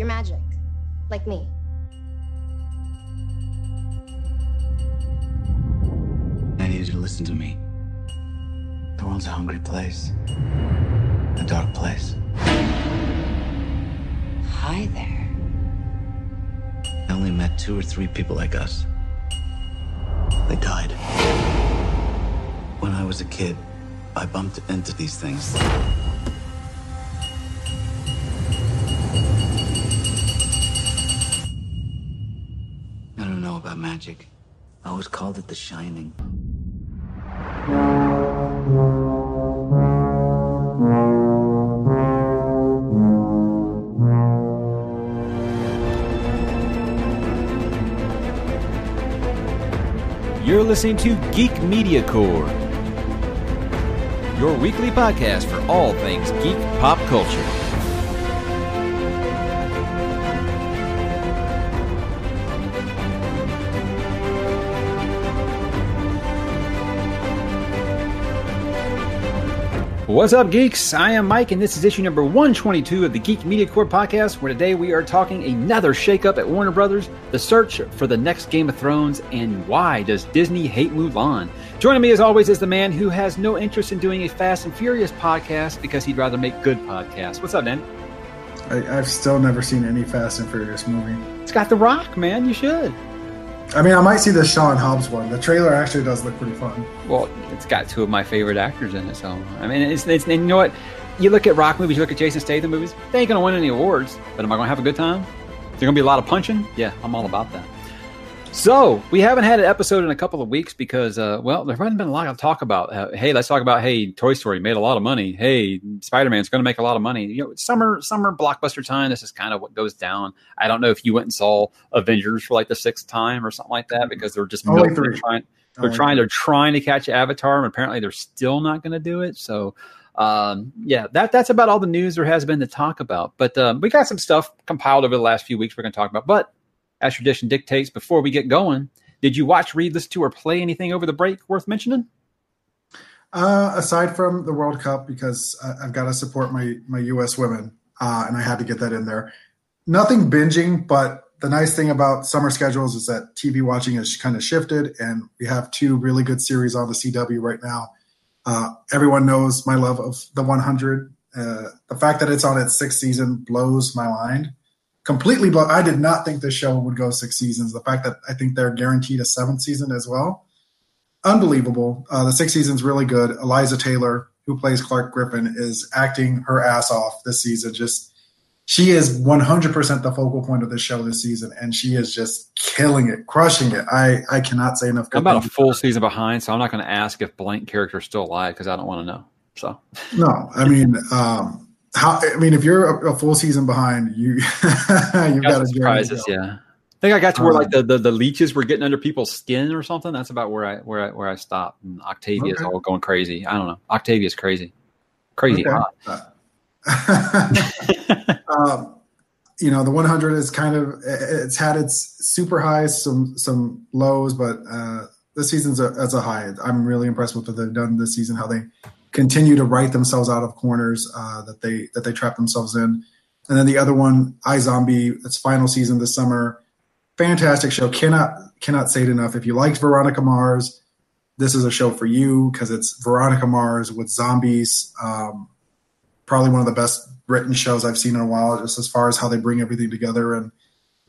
You're magic. Like me. I need you to listen to me. The world's a hungry place, a dark place. Hi there. I only met two or three people like us. They died. When I was a kid, I bumped into these things. About magic. I always called it the shining. You're listening to Geek Media Corps, your weekly podcast for all things geek pop culture. What's up, geeks? I am Mike, and this is issue number 122 of the Geek Media Corps podcast, where today we are talking another shakeup at Warner Brothers, the search for the next Game of Thrones, and why does Disney hate Mulan? Joining me, as always, is the man who has no interest in doing a Fast and Furious podcast because he'd rather make good podcasts. What's up, Dan? I, I've still never seen any Fast and Furious movie. It's got The Rock, man. You should. I mean, I might see the Sean Hobbs one. The trailer actually does look pretty fun. Well, it's got two of my favorite actors in it, so I mean, it's, it's you know what? You look at rock movies, you look at Jason Statham movies. They ain't gonna win any awards, but am I gonna have a good time? Is there gonna be a lot of punching? Yeah, I'm all about that. So we haven't had an episode in a couple of weeks because, uh, well, there hasn't been a lot to talk about. Uh, hey, let's talk about hey, Toy Story made a lot of money. Hey, Spider Man's going to make a lot of money. You know, summer summer blockbuster time. This is kind of what goes down. I don't know if you went and saw Avengers for like the sixth time or something like that because they're just Only three. trying. They're Only trying. They're trying to catch Avatar, and apparently they're still not going to do it. So. Um, yeah, that that's about all the news there has been to talk about. But um, we got some stuff compiled over the last few weeks we're going to talk about. But as tradition dictates, before we get going, did you watch, read, listen to, or play anything over the break worth mentioning? Uh, aside from the World Cup, because I, I've got to support my my U.S. women, uh, and I had to get that in there. Nothing binging, but the nice thing about summer schedules is that TV watching has kind of shifted, and we have two really good series on the CW right now. Uh, everyone knows my love of the 100. Uh, the fact that it's on its sixth season blows my mind. Completely blow. I did not think this show would go six seasons. The fact that I think they're guaranteed a seventh season as well unbelievable. Uh, the sixth season's really good. Eliza Taylor, who plays Clarke Griffin, is acting her ass off this season. Just she is 100% the focal point of the show this season, and she is just killing it, crushing it. I I cannot say enough. I'm about a full season behind, so I'm not going to ask if blank character is still alive because I don't want to know. So No, I mean, um, how? I mean, if you're a, a full season behind, you you've got got surprises, go. yeah. I think I got to where Um, like the, the, the leeches were getting under people's skin or something. That's about where I where I where I stopped. And Octavia's Okay. all going crazy. I don't know. Octavia's crazy, crazy Okay. hot. um, you know, the 100 is kind of it's had its super highs, some some lows, but uh, this season's a, as a high. I'm really impressed with what they've done this season. How they continue to write themselves out of corners uh, that they that they trap themselves in. And then the other one, iZombie, its final season this summer. Fantastic show. Cannot cannot say it enough. If you liked Veronica Mars, this is a show for you because it's Veronica Mars with zombies. Um, probably one of the best written shows I've seen in a while, just as far as how they bring everything together. And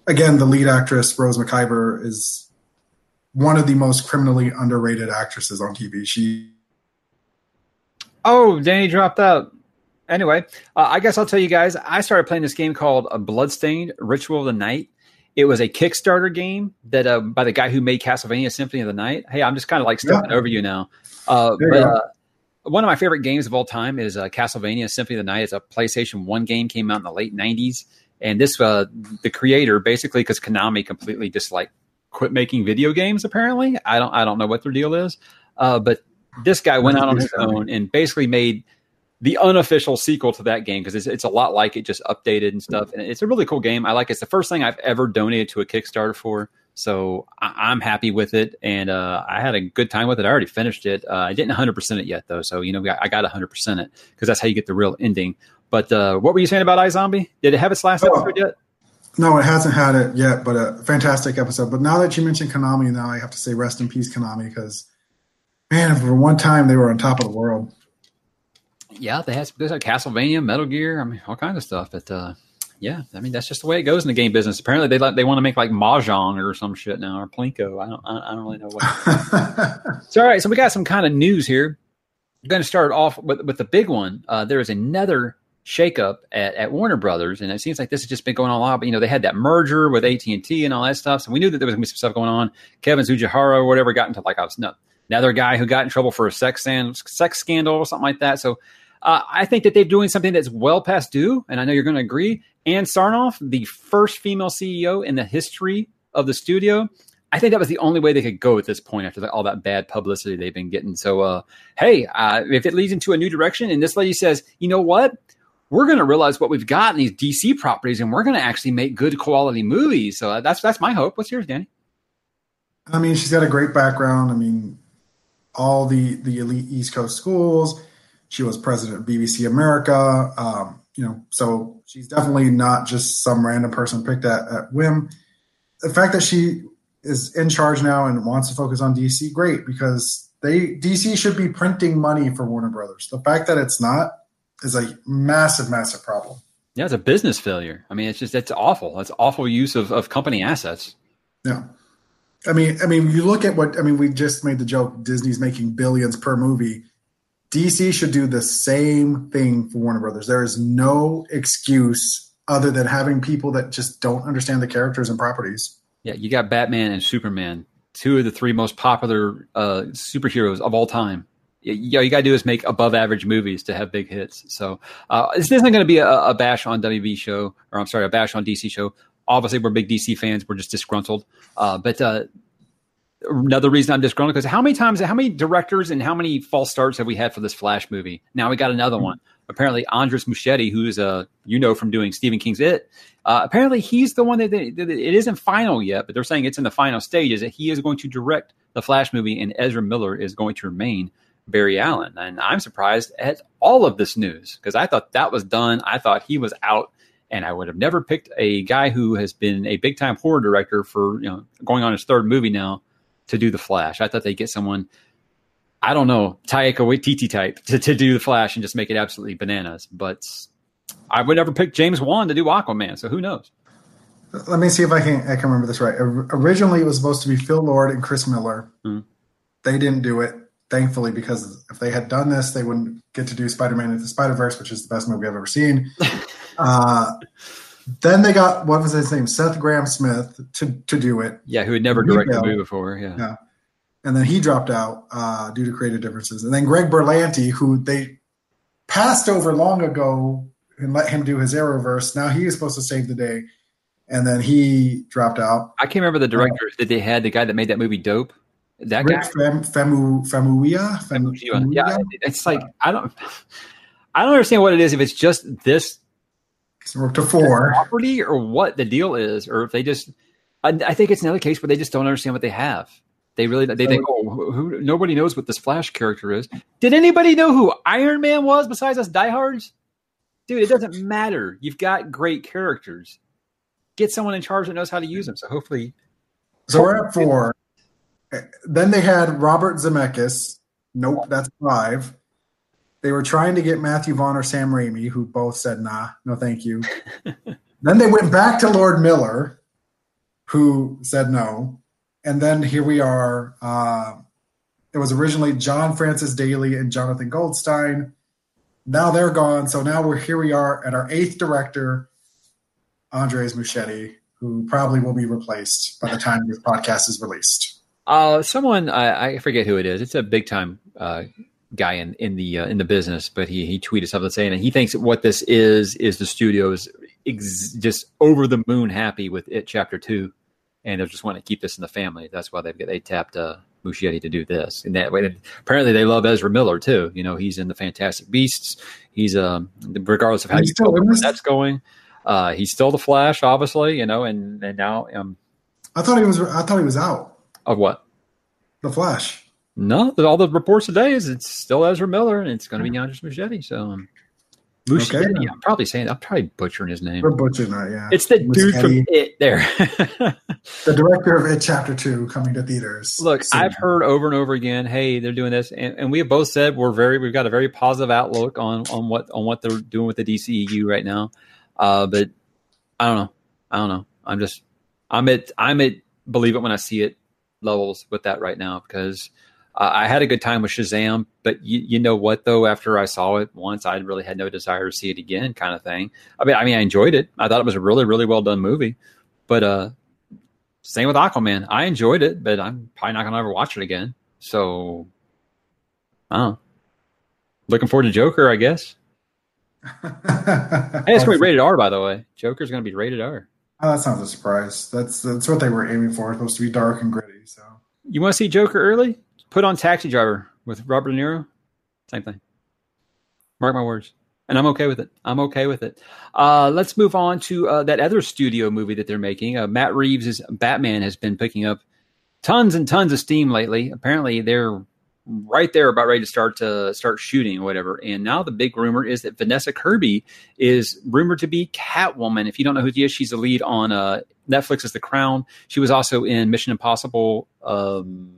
again, the lead actress Rose McIver is one of the most criminally underrated actresses on TV. She Oh, Danny dropped out. Anyway, uh, I guess I'll tell you guys. I started playing this game called uh, Bloodstained Ritual of the Night. It was a Kickstarter game that uh, by the guy who made Castlevania Symphony of the Night. Hey, I'm just kind of like stepping yeah. over you now. Uh, but uh, one of my favorite games of all time is uh, Castlevania Symphony of the Night. It's a PlayStation One game, came out in the late '90s, and this uh, the creator basically because Konami completely just like quit making video games. Apparently, I don't I don't know what their deal is, uh, but this guy went out on his own and basically made the unofficial sequel to that game because it's, it's a lot like it just updated and stuff. And it's a really cool game. I like it. it's the first thing i've ever donated to a kickstarter for. So I, am happy with it. And uh, i had a good time with it. I already finished it. Uh, i didn't 100% it yet though. So you know i got 100% it because that's how you get the real ending. But uh, what were you saying about iZombie? Did it have its last oh, episode yet? No, it hasn't had it yet, but a fantastic episode. But now that you mentioned Konami, now I have to say rest in peace, Konami, because man, for one time they were on top of the world yeah, they had there's like Castlevania, Metal Gear, I mean, all kinds of stuff. But uh, yeah, I mean, that's just the way it goes in the game business. Apparently, they like they want to make like mahjong or some shit now or plinko. I don't, I, I don't really know what. so all right, so we got some kind of news here. I'm going to start off with with the big one. Uh, there is another shakeup at, at Warner Brothers, and it seems like this has just been going on a lot. But you know, they had that merger with AT and T and all that stuff, so we knew that there was going to be some stuff going on. Kevin Tsujihara or whatever got into like I was no, another guy who got in trouble for a sex and, sex scandal or something like that. So uh, I think that they're doing something that's well past due, and I know you're going to agree. Ann Sarnoff, the first female CEO in the history of the studio, I think that was the only way they could go at this point after all that bad publicity they've been getting. So, uh, hey, uh, if it leads into a new direction, and this lady says, you know what? We're going to realize what we've got in these DC properties, and we're going to actually make good quality movies. So uh, that's that's my hope. What's yours, Danny? I mean, she's got a great background. I mean, all the the elite East Coast schools she was president of BBC America. Um, you know, so she's definitely not just some random person picked at, at whim. The fact that she is in charge now and wants to focus on DC, great, because they DC should be printing money for Warner Brothers. The fact that it's not is a massive, massive problem. Yeah, it's a business failure. I mean, it's just it's awful. It's awful use of, of company assets. Yeah. I mean, I mean, you look at what I mean. We just made the joke: Disney's making billions per movie. DC should do the same thing for Warner Brothers. There is no excuse other than having people that just don't understand the characters and properties. Yeah, you got Batman and Superman, two of the three most popular uh, superheroes of all time. You, all you got to do is make above average movies to have big hits. So uh, this isn't going to be a, a, bash on WB show, or I'm sorry, a bash on DC show. Obviously, we're big DC fans. We're just disgruntled. Uh, but uh, another reason I'm disgruntled because how many times, how many directors and how many false starts have we had for this Flash movie? Now we got another mm-hmm. one. Apparently, Andres Muschietti, who's uh, you know from doing Stephen King's It, uh, apparently he's the one that, they, that, it isn't final yet, but they're saying it's in the final stages that he is going to direct the Flash movie, and Ezra Miller is going to remain Barry Allen. And I'm surprised at all of this news because I thought that was done. I thought he was out and I would have never picked a guy who has been a big time horror director for you know going on his third movie now to do the Flash. I thought they'd get someone, I don't know, Taika Waititi type to, to do the Flash and just make it absolutely bananas. But I would never pick James Wan to do Aquaman, so who knows? Let me see if I can I can remember this right. Originally, it was supposed to be Phil Lord and Chris Miller. Mm-hmm. They didn't do it, thankfully, because if they had done this, they wouldn't get to do Spider-Man into the Spider-Verse, which is the best movie I've ever seen. uh, then they got what was his name, Seth Grahame-Smith, to to do it. Yeah, who had never directed a movie before. Yeah. yeah. And then he dropped out uh, due to creative differences. And then Greg Berlanti, who they passed over long ago and let him do his Arrowverse. Now he is supposed to save the day, and then he dropped out. I can't remember the director uh, that they had. The guy that made that movie, Dope. That Rick guy, Fem, Femu, Femuia? Femuia. Yeah, it's like I don't, I don't understand what it is. If it's just this so we're up to four. Property or what the deal is, or if they just, I, I, think it's another case where they just don't understand what they have. They really they think, oh, who, nobody knows what this Flash character is. Did anybody know who Iron Man was besides us diehards? Dude, it doesn't matter. You've got great characters. Get someone in charge that knows how to use them. So hopefully, so we're at four. Then they had Robert Zemeckis. Nope, that's five. They were trying to get Matthew Vaughn or Sam Raimi, who both said, nah, no, thank you. then they went back to Lord Miller, who said no. And then here we are. Uh, it was originally John Francis Daley and Jonathan Goldstein. Now they're gone. So now we're here we are at our eighth director, Andres Muschietti, who probably will be replaced by the time this podcast is released. Uh, someone I, I forget who it is. It's a big time uh, guy in in the uh, in the business, but he he tweeted something saying that he thinks what this is is the studios ex- just over the moon happy with it chapter two, and they just want to keep this in the family. That's why they they tapped uh, Muschietti to do this. And that way, apparently they love Ezra Miller too. You know, he's in the Fantastic Beasts. He's um regardless of how He's you feel that's going. Uh, he's still the Flash, obviously. You know, and and now um I thought he was. I thought he was out. of what? The Flash. No, all the reports today is it's still Ezra Miller and it's going to be Andres Muschietti. So, um, Muschietti, Okay. I'm probably saying I'm probably butchering his name. We're butchering that. Yeah, It's the dude from It there. the director of It Chapter Two, coming to theaters. Look, soon. I've heard over and over again, hey, they're doing this, and, and we have both said we're very, we've got a very positive outlook on on what on what they're doing with the DCEU right now. Uh, but I don't know, I don't know. I'm just, I'm at, I'm at believe it when I see it levels with that right now because uh, I had a good time with Shazam, but you, you know what though? After I saw it once, I really had no desire to see it again, kind of thing. I mean, I mean, I enjoyed it. I thought it was a really, really well done movie, but uh, same with Aquaman. I enjoyed it, but I'm probably not going to ever watch it again. So, I don't know. Looking forward to Joker, I guess. Hey, it's going to be rated R, by the way. Joker's going to be rated R. Oh, that's not a surprise. That's that's what they were aiming for. It's supposed to be dark and gritty. So You want to see Joker early? Put on Taxi Driver with Robert De Niro. Same thing. Mark my words. And I'm okay with it. I'm okay with it. Uh, let's move on to uh, that other studio movie that they're making. Uh, Matt Reeves' Batman has been picking up tons and tons of steam lately. Apparently, they're right there about ready to start to start shooting or whatever. And now the big rumor is that Vanessa Kirby is rumored to be Catwoman. If you don't know who she is, she's the lead on uh, Netflix's The Crown. She was also in Mission Impossible. Um,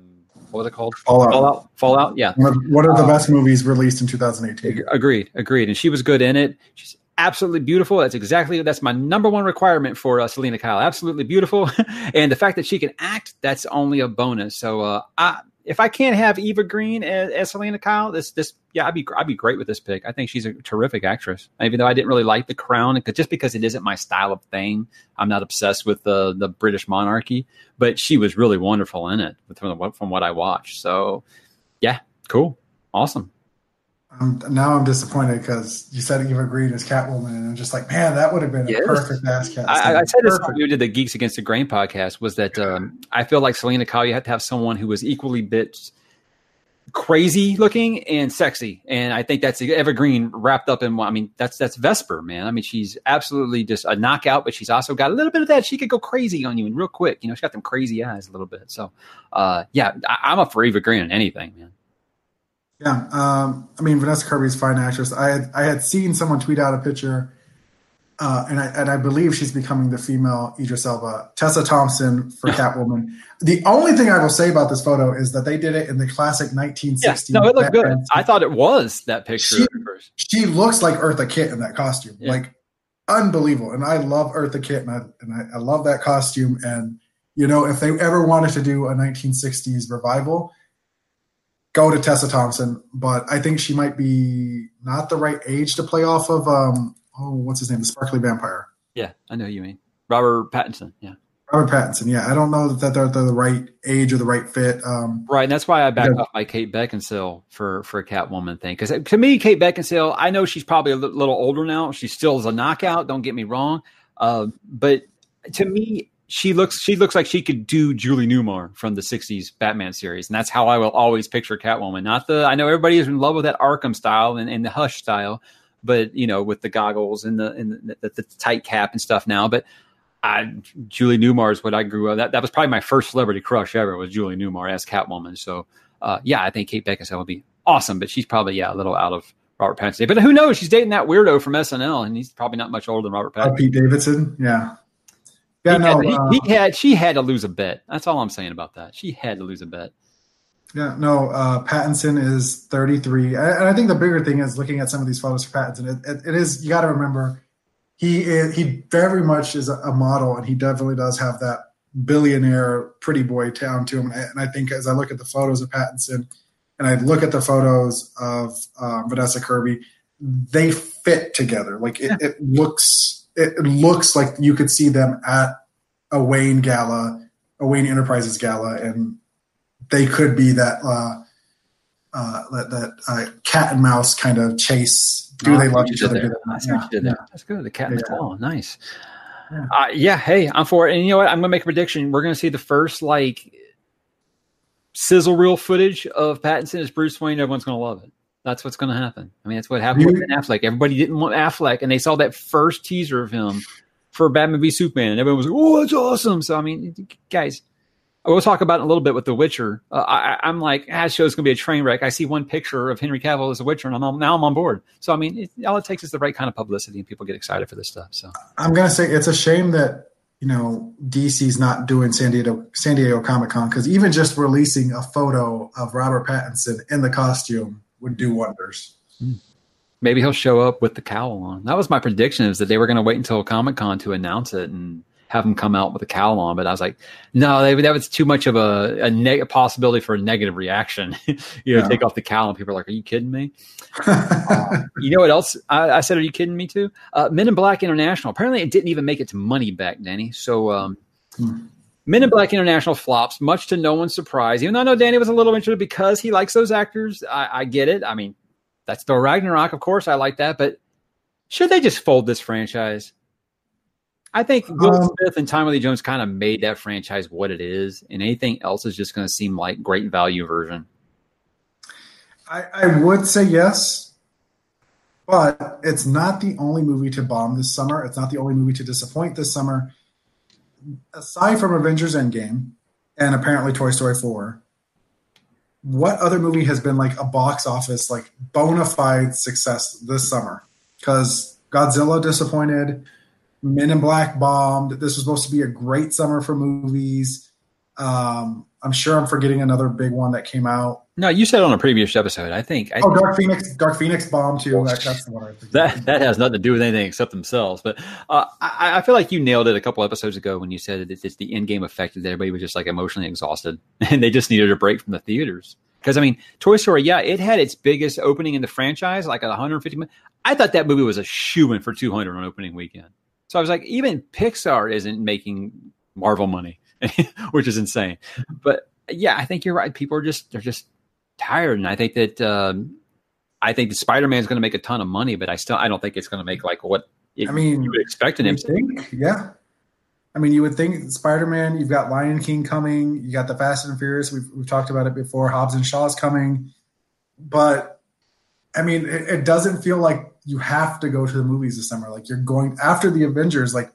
what was it called? Fallout. Fallout. Fallout. Yeah. one of, one of the Uh, best movies released in 2018. Agreed, agreed. And she was good in it. She's absolutely beautiful. That's exactly that's my number one requirement for uh, Selina Kyle. Absolutely beautiful, and the fact that she can act that's only a bonus. So, uh, I, if I can't have Eva Green as, as Selina Kyle, this this yeah, I'd be I'd be great with this pick. I think she's a terrific actress. Even though I didn't really like The Crown, just because it isn't my style of thing, I'm not obsessed with the the British monarchy. But she was really wonderful in it from what from what I watched. So, yeah, cool, awesome. Um, now I'm disappointed because you said Eva Green as Catwoman, and I'm just like, man, that would have been Yes. a perfect ass cast. I, I said this when we did the Geeks Against the Grain podcast was that um, I feel like Selina Kyle, you have to have someone who was equally bit crazy looking and sexy, and I think that's Eva Green wrapped up in. one- I mean, that's that's Vesper, man. I mean, she's absolutely just a knockout, but she's also got a little bit of that. She could go crazy on you and real quick. You know, she's got them crazy eyes a little bit. So, uh, yeah, I, I'm up for Eva Green in anything, man. Yeah, um, I mean Vanessa Kirby's fine actress. I had I had seen someone tweet out a picture, uh, and I and I believe she's becoming the female Idris Elba, Tessa Thompson for Catwoman. The only thing I will say about this photo is that they did it in the classic 1960s. Yeah, no, it looked good. I thought it was that picture She- she looks like Eartha Kitt in that costume, Yeah. like unbelievable. And I love Eartha Kitt, and I and I, I love that costume. And you know, if they ever wanted to do a 1960s revival, go to Tessa Thompson. But I think she might be not the right age to play off of. Um, oh, what's his name? The Sparkly Vampire, Yeah, I know who you mean. Robert Pattinson. Yeah. Robert Pattinson. Yeah, I don't know that they're, they're the right age or the right fit. Um, Right, and that's why I backed Yeah. off my Kate Beckinsale for for a Catwoman thing. Because to me, Kate Beckinsale, I know she's probably a little older now. She still is a knockout. Don't get me wrong, uh, but to me, she looks she looks like she could do Julie Newmar from the '60s Batman series, and that's how I will always picture Catwoman. Not the I know everybody is in love with that Arkham style and, and the Hush style, but you know with the goggles and the and the, the, the tight cap and stuff now, but. I, Julie Newmar is what I grew up. That that was probably my first celebrity crush ever was Julie Newmar as Catwoman. So uh, yeah, I think Kate Beckinsale would be awesome, but she's probably yeah a little out of Robert Pattinson. But who knows? She's dating that weirdo from SNL, and he's probably not much older than Robert uh, Pattinson. Pete Davidson. Yeah, yeah. he, no, had, he- uh, he had she had to lose a bet. That's all I'm saying about that. She had to lose a bet. Yeah, no, uh, Pattinson is 33. And I think the bigger thing is looking at some of these photos for Pattinson. It, it, it is, you got to remember, he is, he very much is a model and he definitely does have that billionaire pretty boy town to him. And I think as I look at the photos of Pattinson and I look at the photos of um, Vanessa Kirby, they fit together. Like it, yeah. it looks, it, it looks like you could see them at a Wayne gala, a Wayne Enterprises gala, and they could be that uh, uh, that, that uh, cat and mouse kind of chase. Do oh, they love each other? That. Yeah. Yeah. That's good. The cat and the claw. Nice. Yeah. Uh, yeah. Hey, I'm for it. And you know what? I'm gonna make a prediction. We're gonna see the first like sizzle reel footage of Pattinson as Bruce Wayne. Everyone's gonna love it. That's what's gonna happen. I mean, that's what happened you, with Affleck. Everybody didn't want Affleck, and they saw that first teaser of him for Batman v Superman, and everyone was like, "Oh, that's awesome!" So I mean, guys, we'll talk about it a little bit with The Witcher. Uh, I, am like, ah, show's is going to be a train wreck. I see one picture of Henry Cavill as a Witcher, and I'm now I'm on board. So I mean, it, all it takes is the right kind of publicity, and people get excited for this stuff. So I'm going to say it's a shame that you know DC's not doing San Diego San Diego Comic Con because even just releasing a photo of Robert Pattinson in the costume would do wonders. Maybe he'll show up with the cowl on. That was my prediction is that they were going to wait until Comic Con to announce it and have him come out with a cowl on. But I was like, no, they, that was too much of a, a neg- possibility for a negative reaction. you know, yeah. take off the cowl and people are like, are you kidding me? uh, you know what else I, I, said? Are you kidding me too? Uh, Men in Black International. Apparently, it didn't even make its money back, Danny. So. Um, hmm. Men in Black International flops, much to no one's surprise. Even though I know Danny was a little interested because he likes those actors, I, I get it. I mean, that's Thor Ragnarok, of course. I like that, but should they just fold this franchise? I think Will um, Smith and Tommy Lee Jones kind of made that franchise what it is, and anything else is just going to seem like great value version. I, I would say yes, but it's not the only movie to bomb this summer. It's not the only movie to disappoint this summer. Aside from Avengers Endgame and apparently Toy Story 4, what other movie has been like a box office like bona fide success this summer? Because Godzilla disappointed, Men in Black bombed. This was supposed to be a great summer for movies. Um, I'm sure I'm forgetting another big one that came out. No, you said on a previous episode. I think. I oh, Dark Phoenix. Dark Phoenix bombed too. That, that's the one I think. That that has nothing to do with anything except themselves. But uh, I, I, feel like you nailed it a couple episodes ago when you said it's, it's the end game effect that everybody was just like emotionally exhausted and they just needed a break from the theaters. Because I mean, Toy Story, yeah, it had its biggest opening in the franchise, like 150. Million. I thought that movie was a shoe in for 200 on opening weekend. So I was like, even Pixar isn't making Marvel money, which is insane. But yeah, I think you're right. People are just they're just tired, and I think that um, I think the Spider Man is going to make a ton of money, but I still I don't think it's going to make like what it, I mean you would expect him to. Think, yeah, I mean, you would think Spider Man. You've got Lion King coming. You got the Fast and Furious. We've we've talked about it before. Hobbs and Shaw's coming, but I mean, it, it, doesn't feel like you have to go to the movies this summer. Like you're going after the Avengers. Like,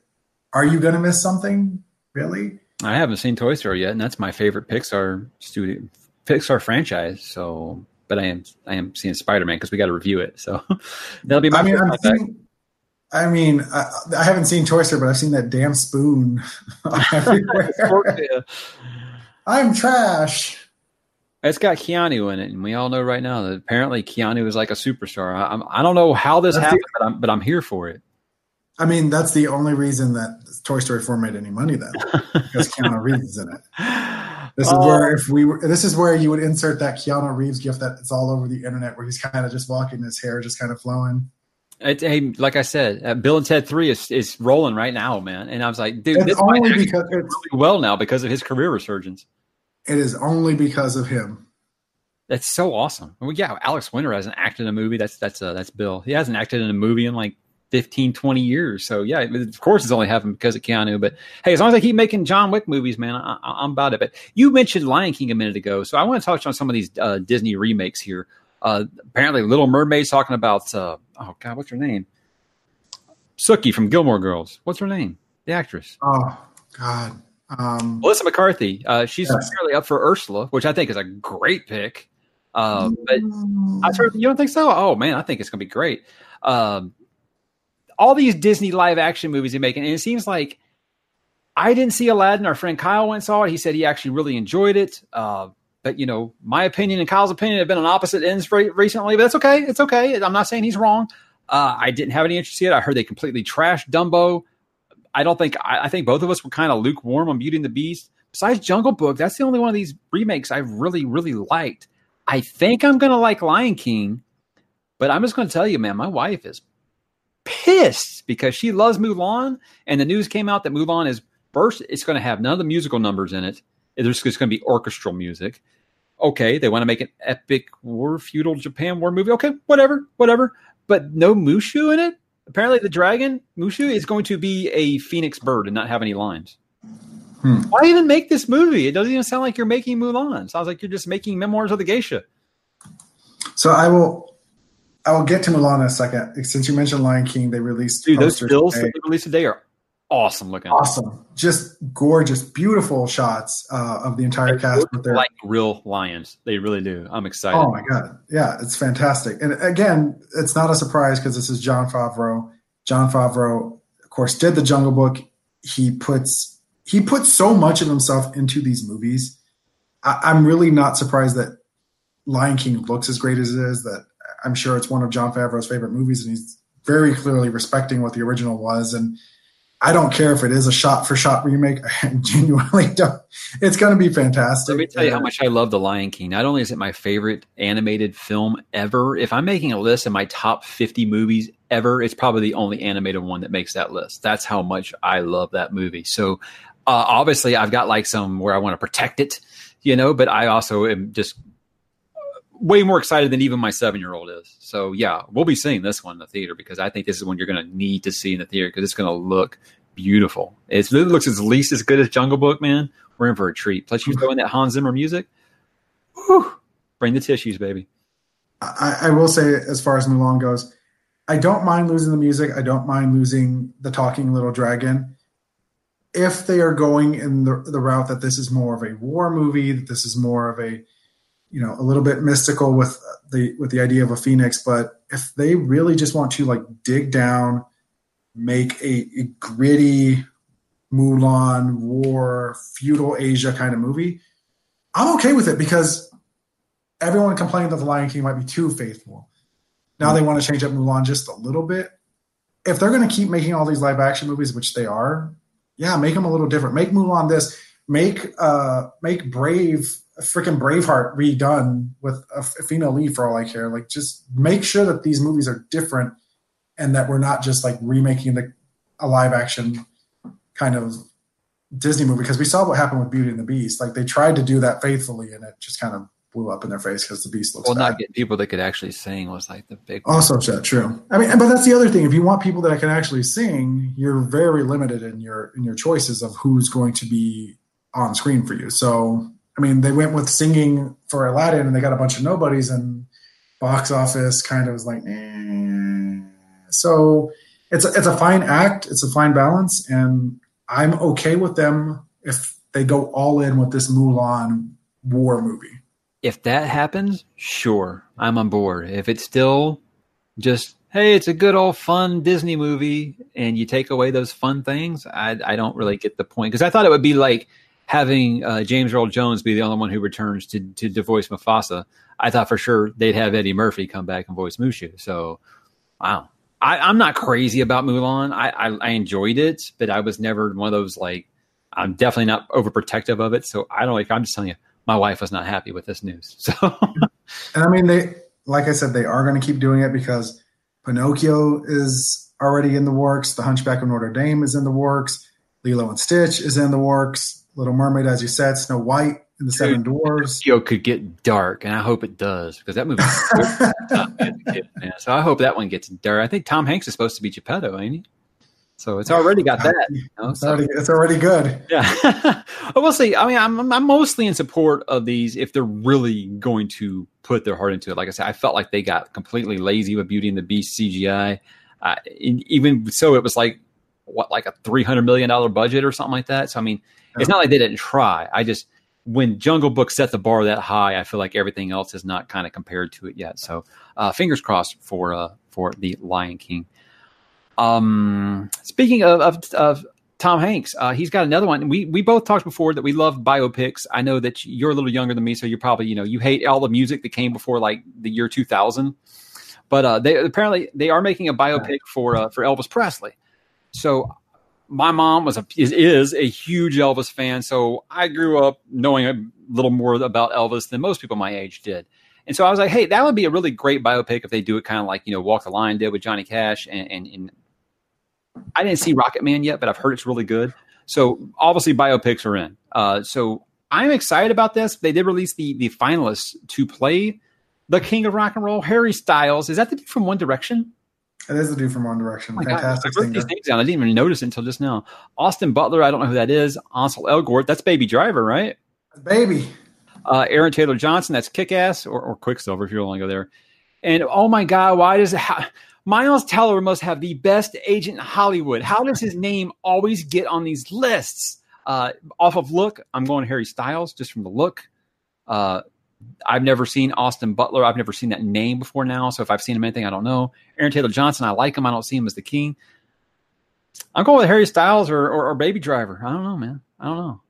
are you going to miss something? Really? I haven't seen Toy Story yet, and that's my favorite Pixar studio Pixar franchise. So, but I am I am seeing Spider Man because we got to review it. So that'll be my. I mean, I'm seeing, I mean, I, I, haven't seen Toy Story, but I've seen that damn spoon everywhere. I'm trash. It's got Keanu in it, and we all know right now that apparently Keanu is like a superstar. I, I'm, I don't know how this that's happened, the, but, I'm, but I'm here for it. I mean, that's the only reason that Toy Story 4 made any money then, because Keanu Reeves is in it. This is where oh. if we were, this is where you would insert that Keanu Reeves gift that it's all over the internet, where he's kind of just walking, his hair just kind of flowing. It, hey, like I said, uh, Bill and Ted Three is is rolling right now, man. And I was like, dude, it's this only because it's really well now because of his career resurgence. It is only because of him. That's so awesome. Well, yeah, Alex Winter hasn't acted in a movie. That's that's uh, that's Bill. He hasn't acted in a movie in like 15, 20 years. So yeah, of course it's only happened because of Keanu. But hey, as long as I keep making John Wick movies, man, I, am about it. But you mentioned Lion King a minute ago, so I want to touch on some of these uh, Disney remakes here. Uh, apparently, Little Mermaid's talking about uh, oh god, what's her name? Sookie from Gilmore Girls. What's her name? The actress. Oh God. Um, Melissa McCarthy. Uh, she's yes. fairly up for Ursula, which I think is a great pick. Um, but I heard you don't think so? Oh man, I think it's gonna be great. Um, all these Disney live action movies they're making, and it seems like I didn't see Aladdin. Our friend Kyle went and saw it. He said he actually really enjoyed it. Uh, but you know, my opinion and Kyle's opinion have been on opposite ends recently. But that's okay. It's okay. I'm not saying he's wrong. Uh, I didn't have any interest yet. I heard they completely trashed Dumbo. I don't think. I, I think both of us were kind of lukewarm on Beauty and the Beast. Besides Jungle Book, that's the only one of these remakes I've really, really liked. I think I'm going to like Lion King, but I'm just going to tell you, man, my wife is pissed because she loves Mulan, and the news came out that Mulan is first. It's going to have none of the musical numbers in it. There's just going to be orchestral music. Okay, they want to make an epic war, feudal Japan war movie. Okay, whatever, whatever. But no Mushu in it. Apparently, the dragon Mushu is going to be a phoenix bird and not have any lines. Hmm. Why even make this movie? It doesn't even sound like you're making Mulan. It sounds like you're just making Memoirs of the Geisha. So I will, I will get to Mulan in a second. Since you mentioned Lion King, they released dude those stills that they released today are awesome looking. Awesome, just gorgeous, beautiful shots uh, of the entire they cast. With their like real lions, they really do. I'm excited. Oh my god, yeah, it's fantastic. And again, it's not a surprise because this is Jon Favreau. Jon Favreau, of course, did the Jungle Book. He puts he puts so much of himself into these movies. I, I'm really not surprised that Lion King looks as great as it is. That I'm sure it's one of Jon Favreau's favorite movies, and he's very clearly respecting what the original was. And I don't care if it is a shot for shot remake. I genuinely don't. It's going to be fantastic. Let me tell you how much I love The Lion King. Not only is it my favorite animated film ever, if I'm making a list of my top 50 movies ever, it's probably the only animated one that makes that list. That's how much I love that movie. So uh, obviously, I've got like some where I want to protect it, you know, but I also am just way more excited than even my seven year old is. So yeah, we'll be seeing this one in the theater because I think this is one you're going to need to see in the theater because it's going to look beautiful. It's, it looks at least as good as Jungle Book, man. We're in for a treat. Plus, you throw in that Hans Zimmer music. Whew, bring the tissues, baby. I, I will say, as far as Mulan goes, I don't mind losing the music. I don't mind losing the talking little dragon if they are going in the, the route that this is more of a war movie, that this is more of a, you know, a little bit mystical with the with the idea of a phoenix, but if they really just want to like dig down, make a, a gritty Mulan war feudal Asia kind of movie, I'm okay with it because everyone complained that the Lion King might be too faithful. Now they want to change up Mulan just a little bit. If they're going to keep making all these live action movies, which they are, yeah, make them a little different. Make Mulan this. Make uh make Brave freaking Braveheart redone with a, a female lead for all I care. Like just make sure that these movies are different and that we're not just like remaking the a live action kind of Disney movie because we saw what happened with Beauty and the Beast. Like they tried to do that faithfully and it just kind of blew up in their face because the beast looks. Well, bad. not getting people that could actually sing was like the big. Also, yeah, true. I mean, but that's the other thing. If you want people that can actually sing, you're very limited in your in your choices of who's going to be on screen for you. So, I mean, they went with singing for Aladdin, and they got a bunch of nobodies, and box office kind of was like, eh. so it's a, it's a fine act, it's a fine balance, and I'm okay with them if they go all in with this Mulan war movie if that happens, sure, I'm on board. If it's still just hey, it's a good old fun Disney movie, and you take away those fun things, I, I don't really get the point because I thought it would be like having uh, James Earl Jones be the only one who returns to, to to voice Mufasa. I thought for sure they'd have Eddie Murphy come back and voice Mushu. So, wow, I, am not crazy about Mulan. I, I, I enjoyed it, but I was never one of those like I'm definitely not overprotective of it. So I don't like. I'm just telling you, my wife was not happy with this news. So, and I mean, they, like I said, they are going to keep doing it because Pinocchio is already in the works. The Hunchback of Notre Dame is in the works. Lilo and Stitch is in the works. Little Mermaid, as you said, Snow White and the Dude, Seven Dwarfs. Pinocchio could get dark, and I hope it does because that movie. so I hope that one gets dark. I think Tom Hanks is supposed to be Geppetto, ain't he? So it's already got that. You know, it's, already, it's already good. Yeah. we'll see. I mean, I'm, I'm mostly in support of these if they're really going to put their heart into it. Like I said, I felt like they got completely lazy with Beauty and the Beast CGI. Uh, even so, it was like, what, like a $300 million budget or something like that. So, I mean. It's not like they didn't try. I just, when Jungle Book set the bar that high, I feel like everything else is not kind of compared to it yet. So, uh, fingers crossed for, uh, for the Lion King. Um, speaking of, of, of Tom Hanks. Uh, he's got another one. We we both talked before that we love biopics. I know that you're a little younger than me, so you're probably you know you hate all the music that came before like the year 2000. But uh, they apparently they are making a biopic for uh, for Elvis Presley. So my mom was a is, is a huge Elvis fan, so I grew up knowing a little more about Elvis than most people my age did. And so I was like, hey, that would be a really great biopic if they do it kind of like you know Walk the Line did with Johnny Cash and, and, and I didn't see Rocket Man yet, but I've heard it's really good. So obviously biopics are in. Uh, so I'm excited about this. They did release the the finalists to play the King of Rock and Roll, Harry Styles. Is that the dude from One Direction? It is the dude from One Direction. Oh Fantastic God, I wrote these names down. I didn't even notice it until just now. Austin Butler. I don't know who that is. Ansel Elgort. That's Baby Driver, right? Baby. Uh, Aaron Taylor Johnson. That's Kick Ass or, or Quicksilver if you want to go there. And oh my God, why does it? Ha- Miles Teller must have the best agent in Hollywood. How does his name always get on these lists? Uh, off of look, I'm going Harry Styles just from the look. Uh, I've never seen Austin Butler. I've never seen that name before now. So if I've seen him anything, I don't know. Aaron Taylor Johnson, I like him. I don't see him as the king. I'm going with Harry Styles or, or, or Baby Driver. I don't know, man. I don't know.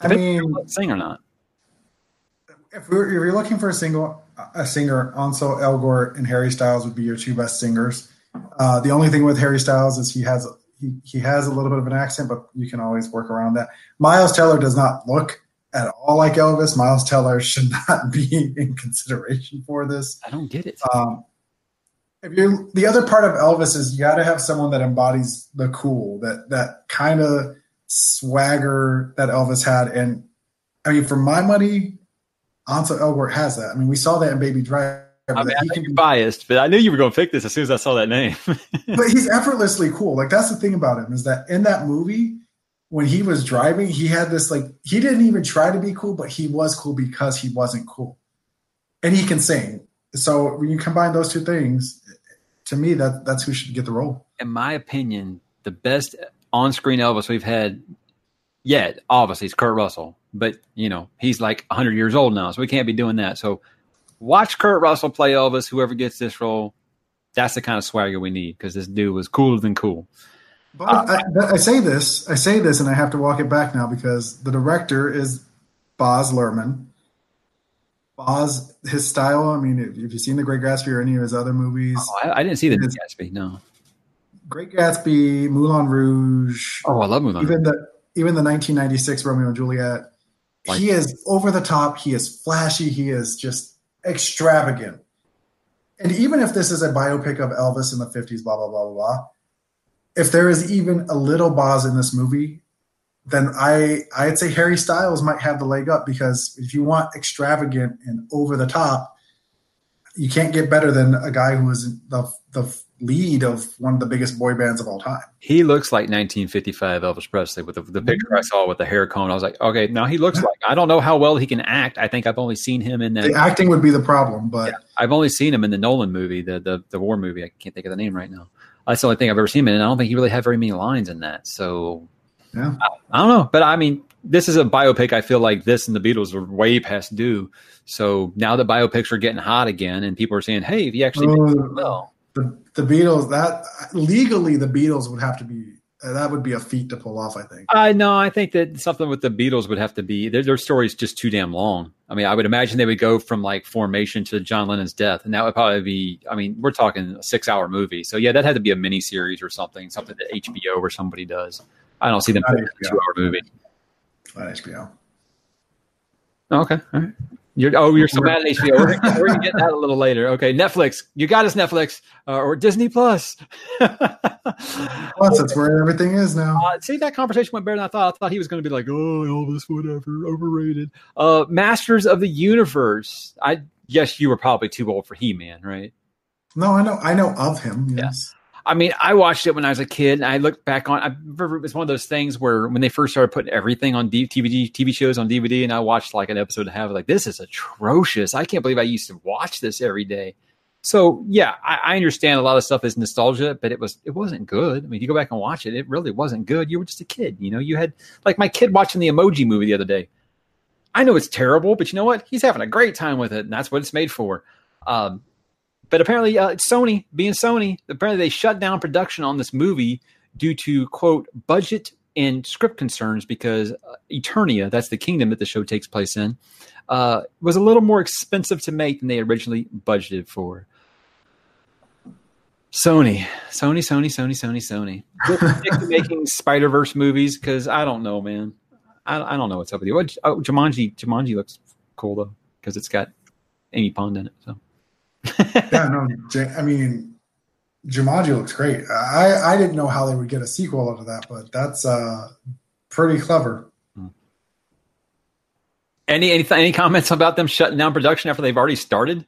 I mean, sing or not. If, we're, if you're looking for a single, a singer, Ansel Elgort and Harry Styles would be your two best singers. Uh, the only thing with Harry Styles is he has he, he has a little bit of an accent, but you can always work around that. Miles Teller does not look at all like Elvis. Miles Teller should not be in consideration for this. I don't get it. Um, if you the other part of Elvis is you got to have someone that embodies the cool, that that kind of swagger that Elvis had, and I mean, for my money, Ansel Elgort has that. I mean, we saw that in Baby Driver. I mean, I can be biased, but I knew you were going to pick this as soon as I saw that name. but he's effortlessly cool. Like that's the thing about him is that in that movie, when he was driving, he had this like he didn't even try to be cool, but he was cool because he wasn't cool, and he can sing. So when you combine those two things, to me, that that's who should get the role. In my opinion, the best on-screen Elvis we've had yet, obviously, is Kurt Russell. But you know, he's like 100 years old now, so we can't be doing that. So watch Kurt Russell play Elvis. Whoever gets this role, that's the kind of swagger we need because this dude was cooler than cool. But uh, I, I, say this, I say this, and I have to walk it back now because the director is Baz Luhrmann. Baz, his style. I mean, if, if you've seen The Great Gatsby or any of his other movies, oh, I, I, didn't see The Great Gatsby. No. Great Gatsby, Moulin Rouge. Oh, I love Moulin. Even the even the 1996 Romeo and Juliet. Like, he is over the top. He is flashy. He is just extravagant. And even if this is a biopic of Elvis in the 50s, blah blah blah blah blah if there is even a little Baz in this movie, then I I'd say Harry Styles might have the leg up because if you want extravagant and over the top, you can't get better than a guy who is the the lead of one of the biggest boy bands of all time. He looks like 1955 Elvis Presley with the, the picture I saw with the hair cone. I was like, okay, now he looks like. I don't know how well he can act. I think I've only seen him in that. The acting would be the problem, but yeah, I've only seen him in the Nolan movie, the the the war movie. I can't think of the name right now. That's the only thing I've ever seen him in. And I don't think he really had very many lines in that. So yeah. I, I, don't know. But I mean, this is a biopic. I feel like this and the Beatles are way past due. So now the biopics are getting hot again, and people are saying, "Hey, if you actually uh, well." The, the Beatles that legally the Beatles would have to be that would be a feat to pull off. I think. I uh, know. I think that something with the Beatles would have to be their, their story's just too damn long. I mean, I would imagine they would go from like formation to John Lennon's death, and that would probably be. I mean, we're talking a six-hour movie, so yeah, that had to be a mini series or something, something that HBO or somebody does. I don't see them doing a two-hour movie. Not HBO. Oh, okay. All right. You're, oh, you're so mad at HBO. We're, we're gonna get that a little later. Okay, Netflix. You got us, Netflix uh, or Disney Plus. Plus, that's where everything is now. Uh, see, that conversation went better than I thought. I thought he was going to be like, "Oh, all this whatever, overrated." Uh, Masters of the Universe. I guess you were probably too old for He Man, right? No, I know, I know of him. Yes. I mean, I watched it when I was a kid, and I looked back on. I remember it was one of those things where when they first started putting everything on DVD, TV shows on DVD, and I watched like an episode and a half. Like, this is atrocious. I can't believe I used to watch this every day. So yeah, I, I, understand a lot of stuff is nostalgia, but it was it wasn't good. I mean, you go back and watch it, it really wasn't good. You were just a kid, you know. You had like my kid watching the Emoji movie the other day. I know it's terrible, but you know what? He's having a great time with it, and that's what it's made for. Um, but apparently, uh, Sony, being Sony, apparently they shut down production on this movie due to quote budget and script concerns because uh, Eternia, that's the kingdom that the show takes place in, uh, was a little more expensive to make than they originally budgeted for. Sony, Sony, Sony, Sony, Sony, Sony. making Spider Verse movies because I don't know, man. I, I don't know what's up with you. Oh, Jumanji, Jumanji looks cool though because it's got Amy Pond in it. So yeah, no, I mean, Jumanji looks great. I I didn't know how they would get a sequel out of that, but that's uh pretty clever. Hmm. Any any any comments about them shutting down production after they've already started?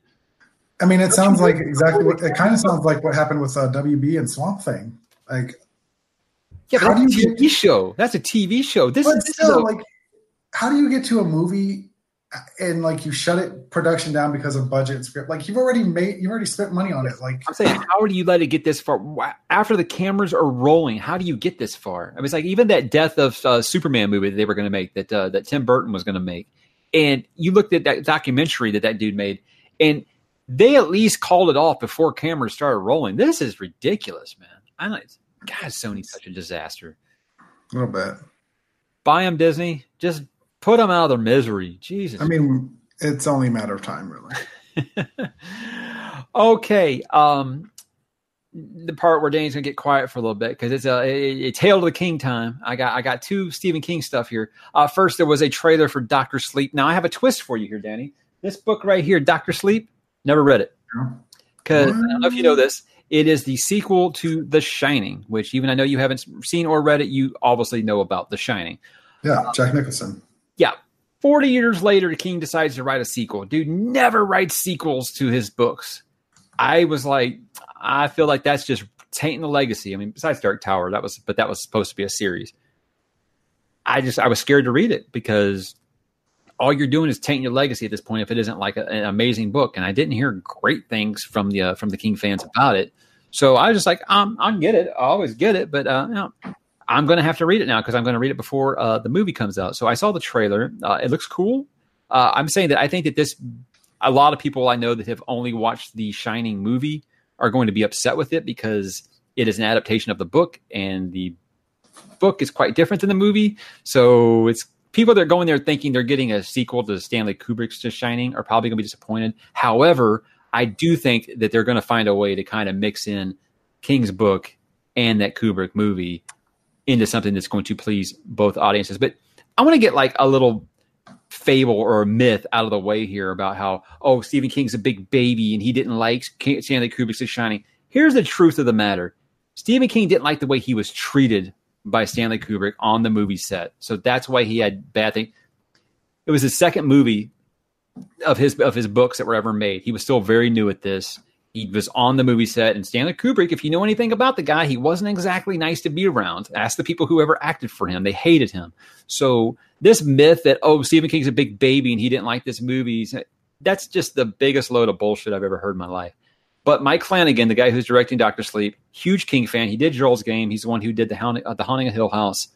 I mean, it sounds like exactly what it kind of sounds like what happened with uh, WB and Swamp Thing. Like, yeah, how do you a TV get, show? That's a TV show. This, but this still, a, like, how do you get to a movie and like you shut it production down because of budget and script? Like, you've already made, you've already spent money on it. Like, I'm saying, how do you let it get this far after the cameras are rolling? How do you get this far? I mean, it's like even that Death of uh, Superman movie that they were going to make that uh, that Tim Burton was going to make, and you looked at that documentary that that dude made, and they at least called it off before cameras started rolling. This is ridiculous, man. I like, God, Sony's such a disaster. A little bit. Buy them, Disney. Just put them out of their misery. Jesus. I mean, it's only a matter of time, really. okay. Um, the part where Danny's gonna get quiet for a little bit because it's a, a, a of the king time. I got I got two Stephen King stuff here. Uh, first, there was a trailer for Doctor Sleep. Now I have a twist for you here, Danny. This book right here, Doctor Sleep, Never read it. Because I don't know if you know this. It is the sequel to The Shining, which even I know you haven't seen or read it, you obviously know about The Shining. Yeah, Jack Nicholson. Yeah. 40 years later, the King decides to write a sequel. Dude never writes sequels to his books. I was like, I feel like that's just tainting the legacy. I mean, besides Dark Tower, that was, but that was supposed to be a series. I just, I was scared to read it because all you're doing is tainting your legacy at this point if it isn't like a, an amazing book. And I didn't hear great things from the uh, from the King fans about it. So I was just like, um, I'll get it. I always get it, but uh, you know, I'm going to have to read it now because I'm going to read it before uh, the movie comes out. So I saw the trailer. Uh, it looks cool. Uh, I'm saying that I think that this, a lot of people I know that have only watched the Shining movie are going to be upset with it because it is an adaptation of the book and the book is quite different than the movie. So it's people that are going there thinking they're getting a sequel to Stanley Kubrick's *The Shining are probably going to be disappointed. However, I do think that they're going to find a way to kind of mix in King's book and that Kubrick movie into something that's going to please both audiences. But I want to get like a little fable or myth out of the way here about how oh Stephen King's a big baby and he didn't like Stanley Kubrick's *The Shining. Here's the truth of the matter: Stephen King didn't like the way he was treated by Stanley Kubrick on the movie set. So that's why he had bad things. It was his second movie of his of his books that were ever made. He was still very new at this. He was on the movie set, and Stanley Kubrick, if you know anything about the guy, he wasn't exactly nice to be around. Ask the people who ever acted for him; they hated him. So this myth that oh, Stephen King's a big baby and he didn't like this movie, that's just the biggest load of bullshit I've ever heard in my life. But Mike Flanagan, the guy who's directing Doctor Sleep, huge King fan. He did Gerald's Game. He's the one who did the Haunting, uh, the Haunting of Hill House.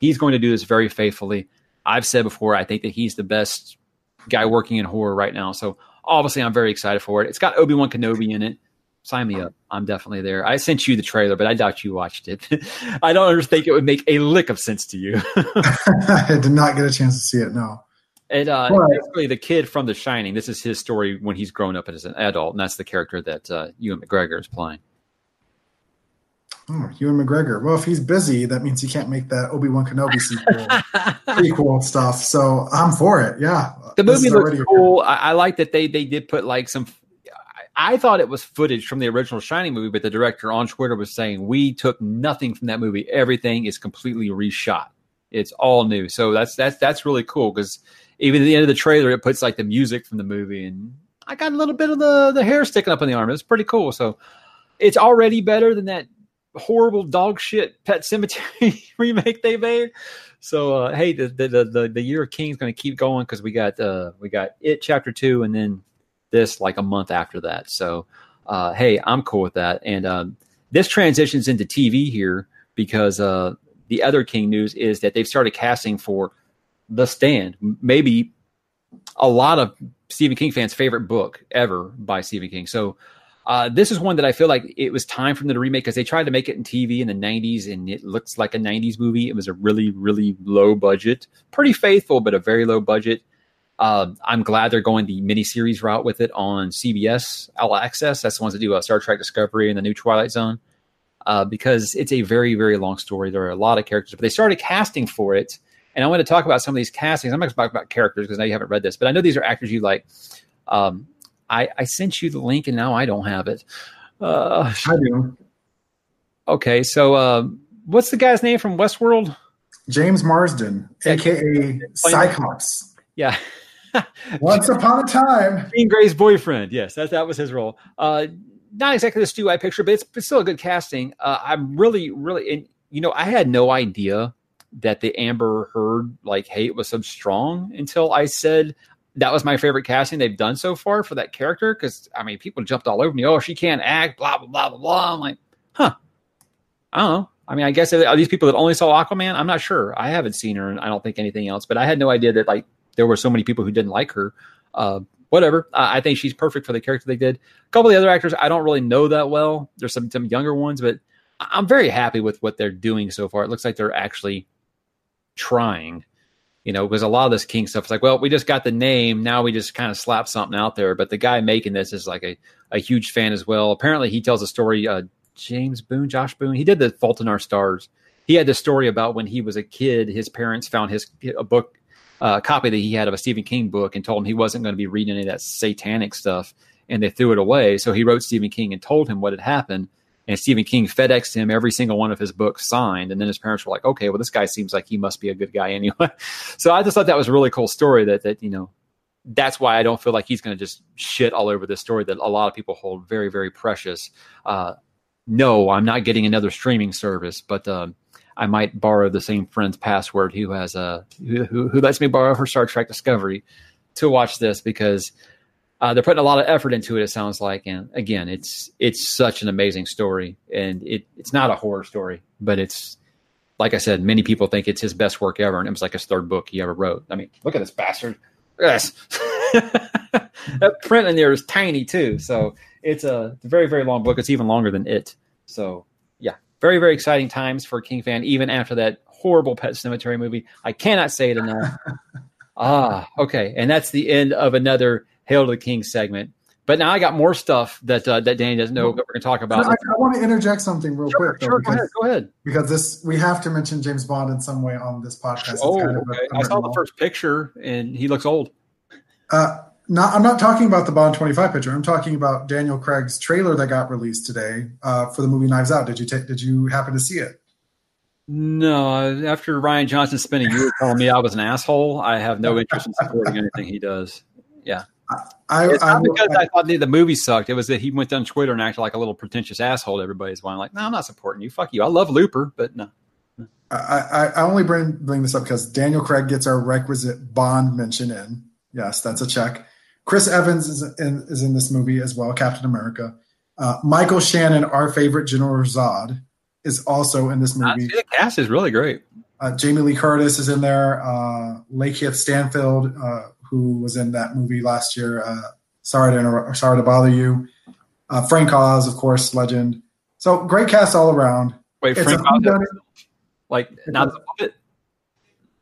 He's going to do this very faithfully. I've said before, I think that he's the best guy working in horror right now. So obviously, I'm very excited for it. It's got Obi Wan Kenobi in it. Sign me up. I'm definitely there. I sent you the trailer, but I doubt you watched it. I don't think it would make a lick of sense to you. I did not get a chance to see it. No. And uh, basically, the kid from The Shining. This is his story when he's grown up as an adult, and that's the character that uh, Ewan McGregor is playing. Oh, Ewan McGregor. Well, if he's busy, that means he can't make that Obi Wan Kenobi sequel, prequel stuff. So I'm for it. Yeah, the movie looks cool. I, I, like that they they did put like some. I thought it was footage from the original Shining movie, but the director on Twitter was saying we took nothing from that movie. Everything is completely reshot. It's all new. So that's that's that's really cool because even at the end of the trailer, it puts like the music from the movie, and I got a little bit of the the hair sticking up on the arm. It's pretty cool. So it's already better than that horrible dog shit Pet Sematary remake they made. So uh, hey, the, the the the year of King is going to keep going because we got uh, we got it chapter two, and then this like a month after that. So uh, hey, I'm cool with that. And um, this transitions into TV here because uh, the other King news is that they've started casting for the Stand, maybe a lot of Stephen King fans' favorite book ever by Stephen King. So Uh, this is one that I feel like it was time for them to remake because they tried to make it in TV in the 90s and it looks like a 90s movie. It was a really, really low budget, pretty faithful, but a very low budget. Uh, I'm glad they're going the miniseries route with it on CBS All Access. That's the ones that do uh, Star Trek Discovery and the new Twilight Zone uh, because it's a very, very long story. There are a lot of characters, but they started casting for it. And I want to talk about some of these castings. I'm not going to talk about characters because now you haven't read this, but I know these are actors you like. Um, I, I sent you the link and now I don't have it. Uh, I do. Okay, so uh, what's the guy's name from Westworld? James Marsden, aka Cyclops. Yeah. Once upon a time. Jean Grey's boyfriend. Yes, that, that was his role. Uh, not exactly the Stu I picture, but it's, it's still a good casting. Uh, I'm really, really, and you know, I had no idea that the Amber Heard like hate was so strong until I said that was my favorite casting they've done so far for that character. Because I mean, people jumped all over me. Oh, she can't act. Blah blah blah blah blah. I'm like, huh. I don't know. I mean, I guess are these people that only saw Aquaman? I'm not sure. I haven't seen her, and I don't think anything else. But I had no idea that like there were so many people who didn't like her. Uh, whatever. Uh, I think she's perfect for the character they did. A couple of the other actors I don't really know that well. There's some some younger ones, but I'm very happy with what they're doing so far. It looks like they're actually trying. You know, because a lot of this King stuff is like, well, we just got the name, now we just kind of slap something out there. But the guy making this is like a, a huge fan as well. Apparently, he tells a story. Uh, James Boone, Josh Boone, he did the Fault in Our Stars. He had the story about when he was a kid, his parents found his a book uh, copy that he had of a Stephen King book and told him he wasn't going to be reading any of that satanic stuff, and they threw it away. So he wrote Stephen King and told him what had happened. And Stephen King FedExed him every single one of his books signed. And then his parents were like, okay, well, this guy seems like he must be a good guy anyway. so I just thought that was a really cool story that, that, you know, that's why I don't feel like he's going to just shit all over this story that a lot of people hold very, very precious. Uh, no, I'm not getting another streaming service, but um, I might borrow the same friend's password who has a who, who lets me borrow her Star Trek Discovery to watch this because uh, they're putting a lot of effort into it. It sounds like, and again, it's it's such an amazing story, and it it's not a horror story, but it's like I said, many people think it's his best work ever, and it was like his third book he ever wrote. I mean, look at this bastard. Yes, that print in there is tiny too, so it's a very very long book. It's even longer than it. So yeah, very, very exciting times for King fan, even after that horrible Pet Sematary movie. I cannot say it enough. ah, okay. And that's the end of another Hail to the King segment. But now I got more stuff that uh, that Danny doesn't know that we're going to talk about. I, I, want to interject something real sure, quick. Though, sure, because, go ahead. Go ahead. Because this, we have to mention James Bond in some way on this podcast. It's oh, kind of okay. I saw the first picture, and he looks old. Uh, not, I'm not talking about the Bond 25 picture. I'm talking about Daniel Craig's trailer that got released today uh, for the movie Knives Out. Did you take? Did you happen to see it? No. After Rian Johnson spent a year telling me I was an asshole, I have no interest in supporting anything he does. Yeah. I, it's not I, because I, I, thought the, movie sucked. It was that he went on Twitter and acted like a little pretentious asshole to everybody's one. Like, no, I'm not supporting you. Fuck you. I love Looper, but no. I, I only bring bring this up because Daniel Craig gets our requisite Bond mention in. Yes, that's a check. Chris Evans is in, is in this movie as well, Captain America. Uh, Michael Shannon, our favorite General Zod, is also in this movie. the cast is really great. Uh, Jamie Lee Curtis is in there. Uh, LaKeith Stanfield, uh, who was in that movie last year. Uh, sorry to sorry to bother you. Uh, Frank Oz, of course, legend. So great cast all around. Wait, it's Frank Oz, like not the puppet.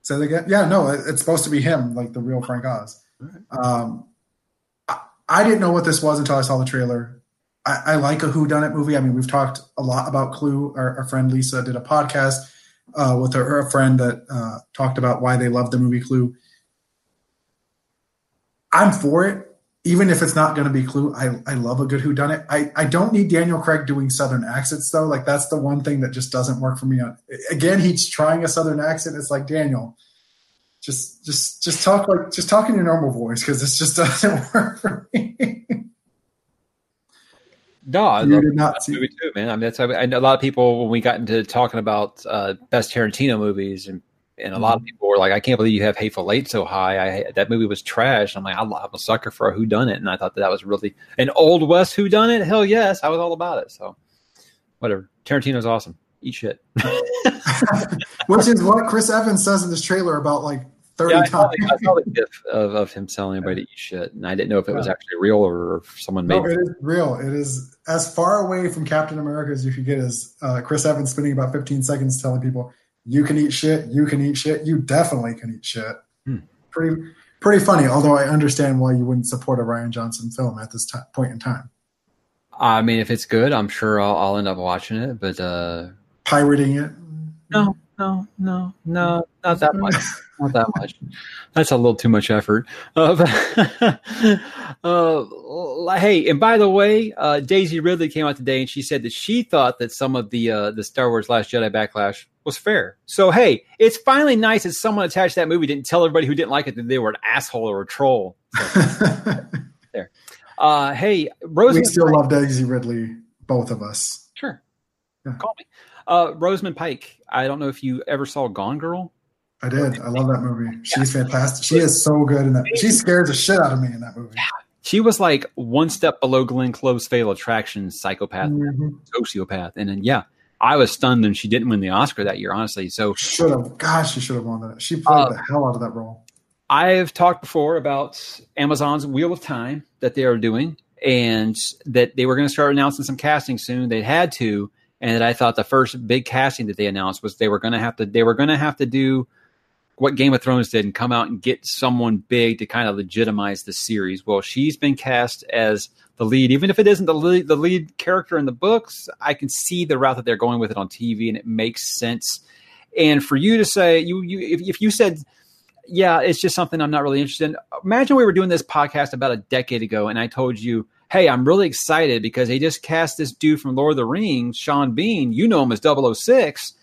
Say that again. Yeah, no, it's supposed to be him, like the real Frank Oz. Um, I didn't know what this was until I saw the trailer. I, I like a Who Done It movie. I mean, we've talked a lot about Clue. Our, our friend Lisa did a podcast uh, with her, her friend that uh, talked about why they love the movie Clue. I'm for it, even if it's not going to be Clue. I, I love a good Who Done It. I, I don't need Daniel Craig doing Southern accents though. Like that's the one thing that just doesn't work for me. On again, he's trying a Southern accent. It's like Daniel just just just talk like just talk in your normal voice because this just doesn't work for me. No, I you love did not see movie too, man. I mean, that's I know a lot of people when we got into talking about uh, best Tarantino movies, and and a mm-hmm. lot of mm-hmm. people were like, "I can't believe you have Hateful Eight so high." I that movie was trash. I'm like, I'm a sucker for a Who Done It, and I thought that, that was really an old west Who Done It. Hell yes, I was all about it. So whatever, Tarantino's awesome. Eat shit. Which is what Chris Evans says in this trailer about like thirty Yeah, I saw, times. the, I saw the gif of, of him telling everybody to eat shit, and I didn't know if it was actually real or if someone made No, it. it is real. It is as far away from Captain America as you could get. As uh, Chris Evans spending about 15 seconds telling people, "You can eat shit. You can eat shit. You definitely can eat shit." Hmm. Pretty, pretty funny. Although I understand why you wouldn't support a Rian Johnson film at this ti point in time. I mean, if it's good, I'm sure I'll, I'll end up watching it. But uh, Pirating it. no, no, no, no, not that much. Not that much. That's a little too much effort. Uh, but, uh, hey, and by the way, uh, Daisy Ridley came out today and she said that she thought that some of the uh, the Star Wars Last Jedi backlash was fair. So hey, it's finally nice that someone attached to that movie didn't tell everybody who didn't like it that they were an asshole or a troll. There. Uh, hey, we Rosamund. still love Daisy Ridley, both of us. Sure. Yeah. Call me. Uh, Rosamund Pike. I don't know if you ever saw Gone Girl. I did. I love that movie. She's fantastic. She is so good in that. She scares the shit out of me in that movie. She was like one step below Glenn Close's Fatal Attraction psychopath, Mhm. sociopath. And then, yeah, I was stunned and she didn't win the Oscar that year, honestly. So Should have. Gosh, she should have won that. She played Uh, the hell out of that role. I've talked before about Amazon's Wheel of Time that they are doing and that they were going to start announcing some casting soon. They had to. And that I thought the first big casting that they announced was they were going to have to, they were going to have to do what Game of Thrones did and come out and get someone big to kind of legitimize the series. Well, she's been cast as the lead, even if it isn't the lead, the lead character in the books. I can see the route that they're going with it on TV, and it makes sense. And for you to say you, you if, if you said, yeah, it's just something I'm not really interested in. Imagine we were doing this podcast about a decade ago, and I told you, hey, I'm really excited because they just cast this dude from Lord of the Rings, Sean Bean. You know him as 006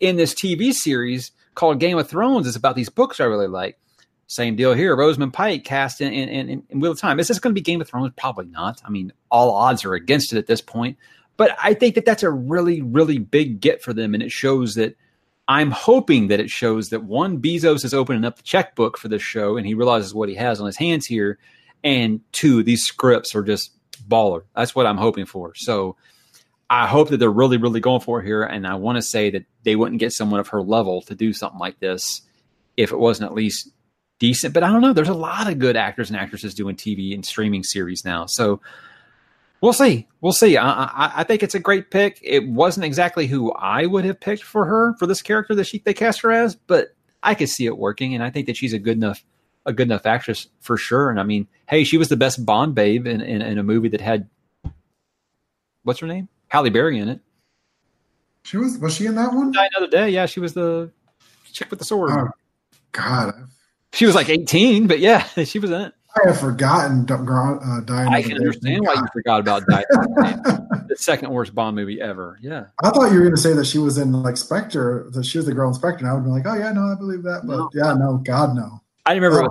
in this TV series called Game of Thrones. It's about these books I really like. Same deal here. Rosamund Pike cast in, in, in, in Wheel of Time. Is this going to be Game of Thrones? Probably not. I mean, all odds are against it at this point. But I think that that's a really, really big get for them. And it shows that I'm hoping that it shows that one, Bezos is opening up the checkbook for this show and he realizes what he has on his hands here. And two, these scripts are just baller. That's what I'm hoping for. So I hope that they're really, really going for it here. And I want to say that they wouldn't get someone of her level to do something like this if it wasn't at least decent. But I don't know. There's a lot of good actors and actresses doing TV and streaming series now. So we'll see. We'll see. I, I, I think it's a great pick. It wasn't exactly who I would have picked for her for this character that she they cast her as, but I could see it working, and I think that she's a good enough a good enough actress for sure. And I mean, hey, she was the best Bond babe in, in, in a movie that had what's her name, Halle Berry in it. She was. Was she in that one? Die Another Day. Yeah, she was the chick with the sword. Oh God, She was like 18, but yeah, she was in it. I have forgotten. Uh, Die I can understand why you forgot about Die the second worst Bond movie ever. Yeah. I thought you were going to say that she was in like Spectre. That she was the girl in Spectre. And I would be like, oh yeah, no, I believe that. But No. yeah, no, God no. I remember Oh. it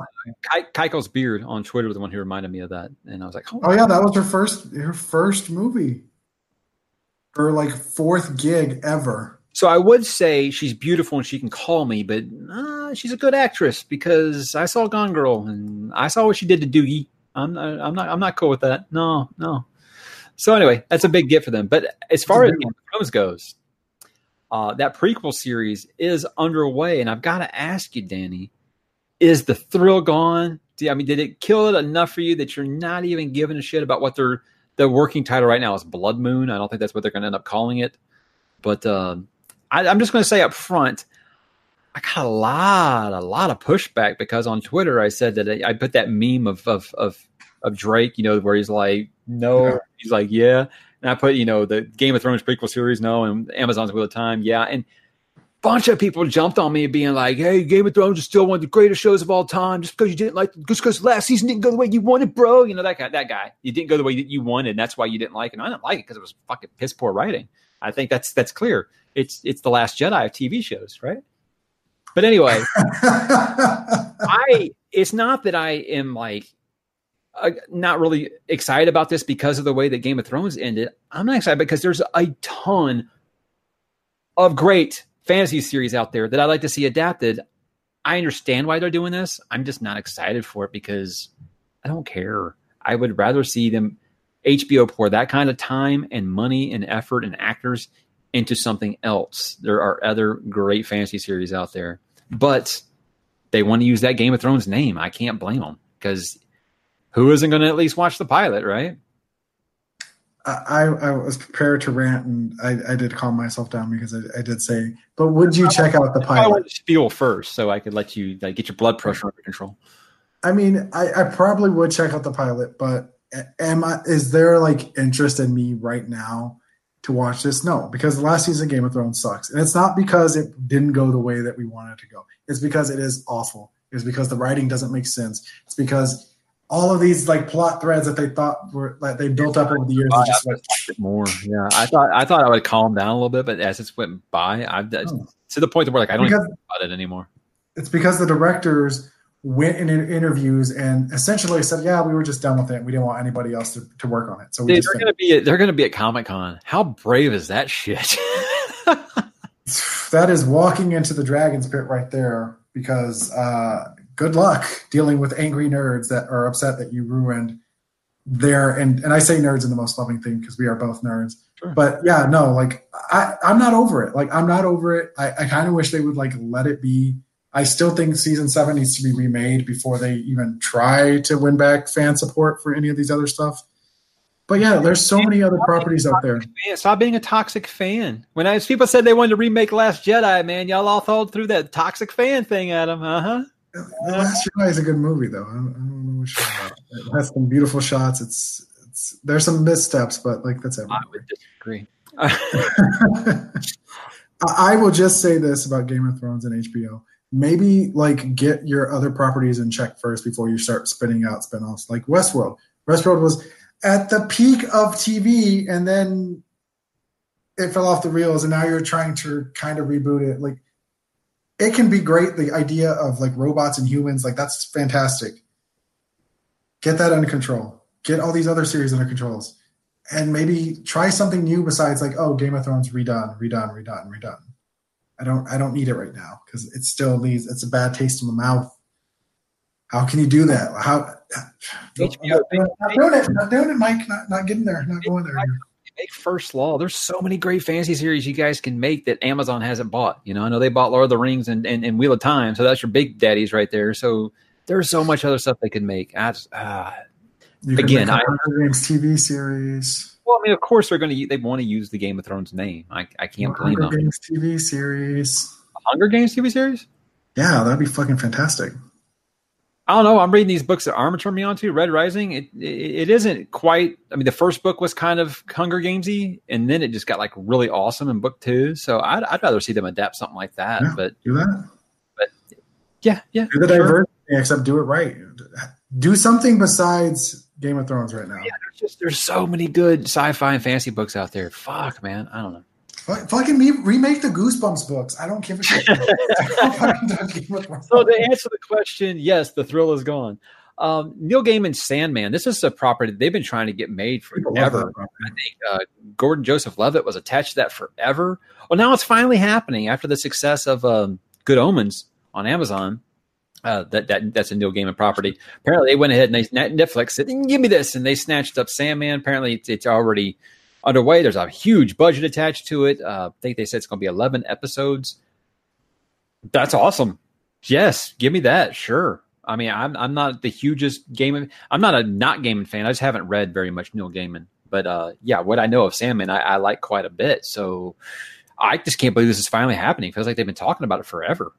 was Ke- Keiko's beard on Twitter was the one who reminded me of that, and I was like, "Oh, Oh yeah, that was her first her first movie. Her like fourth gig ever. So I would say she's beautiful and she can call me, but uh, she's a good actress because I saw Gone Girl and I saw what she did to Doogie. I'm not, I'm not, I'm not cool with that. No, no. So anyway, that's a big get for them. But as far as Game Thrones goes, uh, that prequel series is underway, and I've got to ask you, Danny, is the thrill gone? I mean, did it kill it enough for you that you're not even giving a shit about what their the working title right now is? Blood Moon. I don't think that's what they're going to end up calling it. But um, I, I'm just going to say up front, I got a lot, a lot of pushback because on Twitter I said that I, I put that meme of, of of of Drake, you know, where he's like, no, he's like, yeah, and I put, you know, the Game of Thrones prequel series, no, and Amazon's Wheel of Time, yeah, and bunch of people jumped on me being like, hey, Game of Thrones is still one of the greatest shows of all time, just because you didn't like, just because last season didn't go the way you wanted, bro, you know that guy, that guy, you didn't go the way that you wanted, and that's why you didn't like it. And I didn't like it because it was fucking piss poor writing. I think that's that's clear. It's it's the Last Jedi of TV shows, right? But anyway, I it's not that I am like uh, not really excited about this because of the way that Game of Thrones ended. I'm not excited because there's a ton of great fantasy series out there that I'd like to see adapted. I understand why they're doing this. I'm just not excited for it because I don't care. I would rather see them HBO pour that kind of time and money and effort and actors into something else. There are other great fantasy series out there. But they want to use that Game of Thrones name. I can't blame them because who isn't going to at least watch the pilot, right? I, I was prepared to rant and I, I did calm myself down because I, I did say, but would you check out the I pilot? wanted to spiel first so I could let you like, get your blood pressure under control. I mean, I, I probably would check out the pilot, but am I, is there like interest in me right now to watch this? No, because the last season of Game of Thrones sucks. And it's not because it didn't go the way that we wanted it to go. It's because it is awful. It's because the writing doesn't make sense. It's because all of these like plot threads that they thought were that they built up over the years are just like more. Yeah, I thought I thought I would calm down a little bit, but as it went by, I've Oh. to the point where like I don't Because- about it anymore. it's because the directors went in interviews and essentially said, "Yeah, we were just done with it. We didn't want anybody else to, to work on it." So we Dude, just they're gonna be at, they're gonna be at Comic Con. How brave is that shit? that is walking into the dragon's pit right there because uh, good luck dealing with angry nerds that are upset that you ruined their and and I say nerds in the most loving thing because we are both nerds. Sure. But yeah, no, like I I'm not over it. Like I'm not over it. I, I kind of wish they would like let it be. I still think season seven needs to be remade before they even try to win back fan support for any of these other stuff. But yeah, there's so many other properties out there. Man, stop being a toxic fan. When I, people said they wanted to remake Last Jedi, man, y'all all thought through that toxic fan thing at them. Uh huh. The Last Jedi is a good movie, though. I don't, I don't know which one. It has some beautiful shots. It's it's there's some missteps, but like that's everything. I would disagree. I I will just say this about Game of Thrones and HBO. Maybe like get your other properties in check first before you start spinning out spinoffs. Like Westworld. Westworld was at the peak of TV, and then it fell off the reels, and now you're trying to kind of reboot it. Like it can be great. The idea of like robots and humans, like that's fantastic. Get that under control. Get all these other series under controls and maybe try something new besides like oh game of thrones redone redone redone redone i don't i don't need it right now because it still leaves it's a bad taste in the mouth how can you do that how HBO not doing it not doing it mike not, not getting there not going there Make First Law. There's so many great fantasy series you guys can make that Amazon hasn't bought. You know, I know they bought Lord of the Rings and, and, and Wheel of Time, so that's your big daddies right there. So there's so much other stuff they could make. I just, uh, can Again, I- Hunger games tv series well, I mean, of course they're going to they want to use the Game of Thrones name. I, I can't blame Hunger them. games tv series Hunger Games TV series. yeah that'd be fucking fantastic I don't know. I'm reading these books that Armin turned me on to. Red Rising. It, it it isn't quite. I mean, the first book was kind of Hunger Gamesy, and then it just got like really awesome in book two. So I'd, I'd rather see them adapt something like that. Yeah. But do that But yeah, yeah, do the sure. diversity except do it right do something besides game of thrones right now Yeah, there's just there's so many good sci-fi and fantasy books out there. Fuck, man, I don't know. Fuck- Fucking me, remake the Goosebumps books. I don't give a shit. Fucking Game of Thrones. So to answer the question, yes, the thrill is gone. Um, Neil Gaiman's Sandman. This is a property they've been trying to get made forever. I think uh, Gordon Joseph Levitt was attached to that forever. Well, now it's finally happening after the success of um, Good Omens on Amazon. Uh, that that that's a Neil Gaiman property. Apparently, they went ahead and they Netflix said, "Give me this," and they snatched up Sandman. Apparently, it's, it's already underway. There's a huge budget attached to it. Uh, I think they said it's going to be 11 episodes. That's awesome. Yes, give me that. Sure. I mean, I'm I'm not the hugest Gaiman. I'm not a not Gaiman fan. I just haven't read very much Neil Gaiman. But uh, yeah, what I know of Sandman, I, I like quite a bit. So I just can't believe this is finally happening. feels like they've been talking about it forever.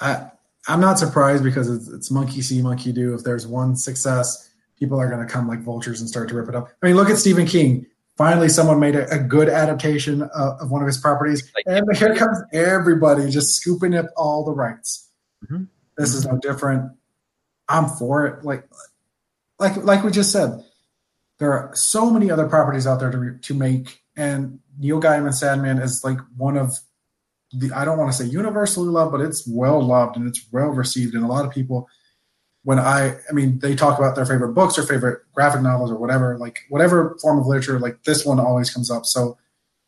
I, I'm not surprised because it's, it's monkey see, monkey do. If there's one success, people are going to come like vultures and start to rip it up. I mean, look at Stephen King. Finally, someone made a, a good adaptation of, of one of his properties, Like- and here comes everybody just scooping up all the rights. Mhm. This is no different. I'm for it. Like, like, like we just said, there are so many other properties out there to to make, and Neil Gaiman Sandman is like one of the I don't want to say universally loved, but it's well loved and it's well received. And a lot of people, when I, I mean, they talk about their favorite books or favorite graphic novels or whatever, like whatever form of literature, like this one always comes up. So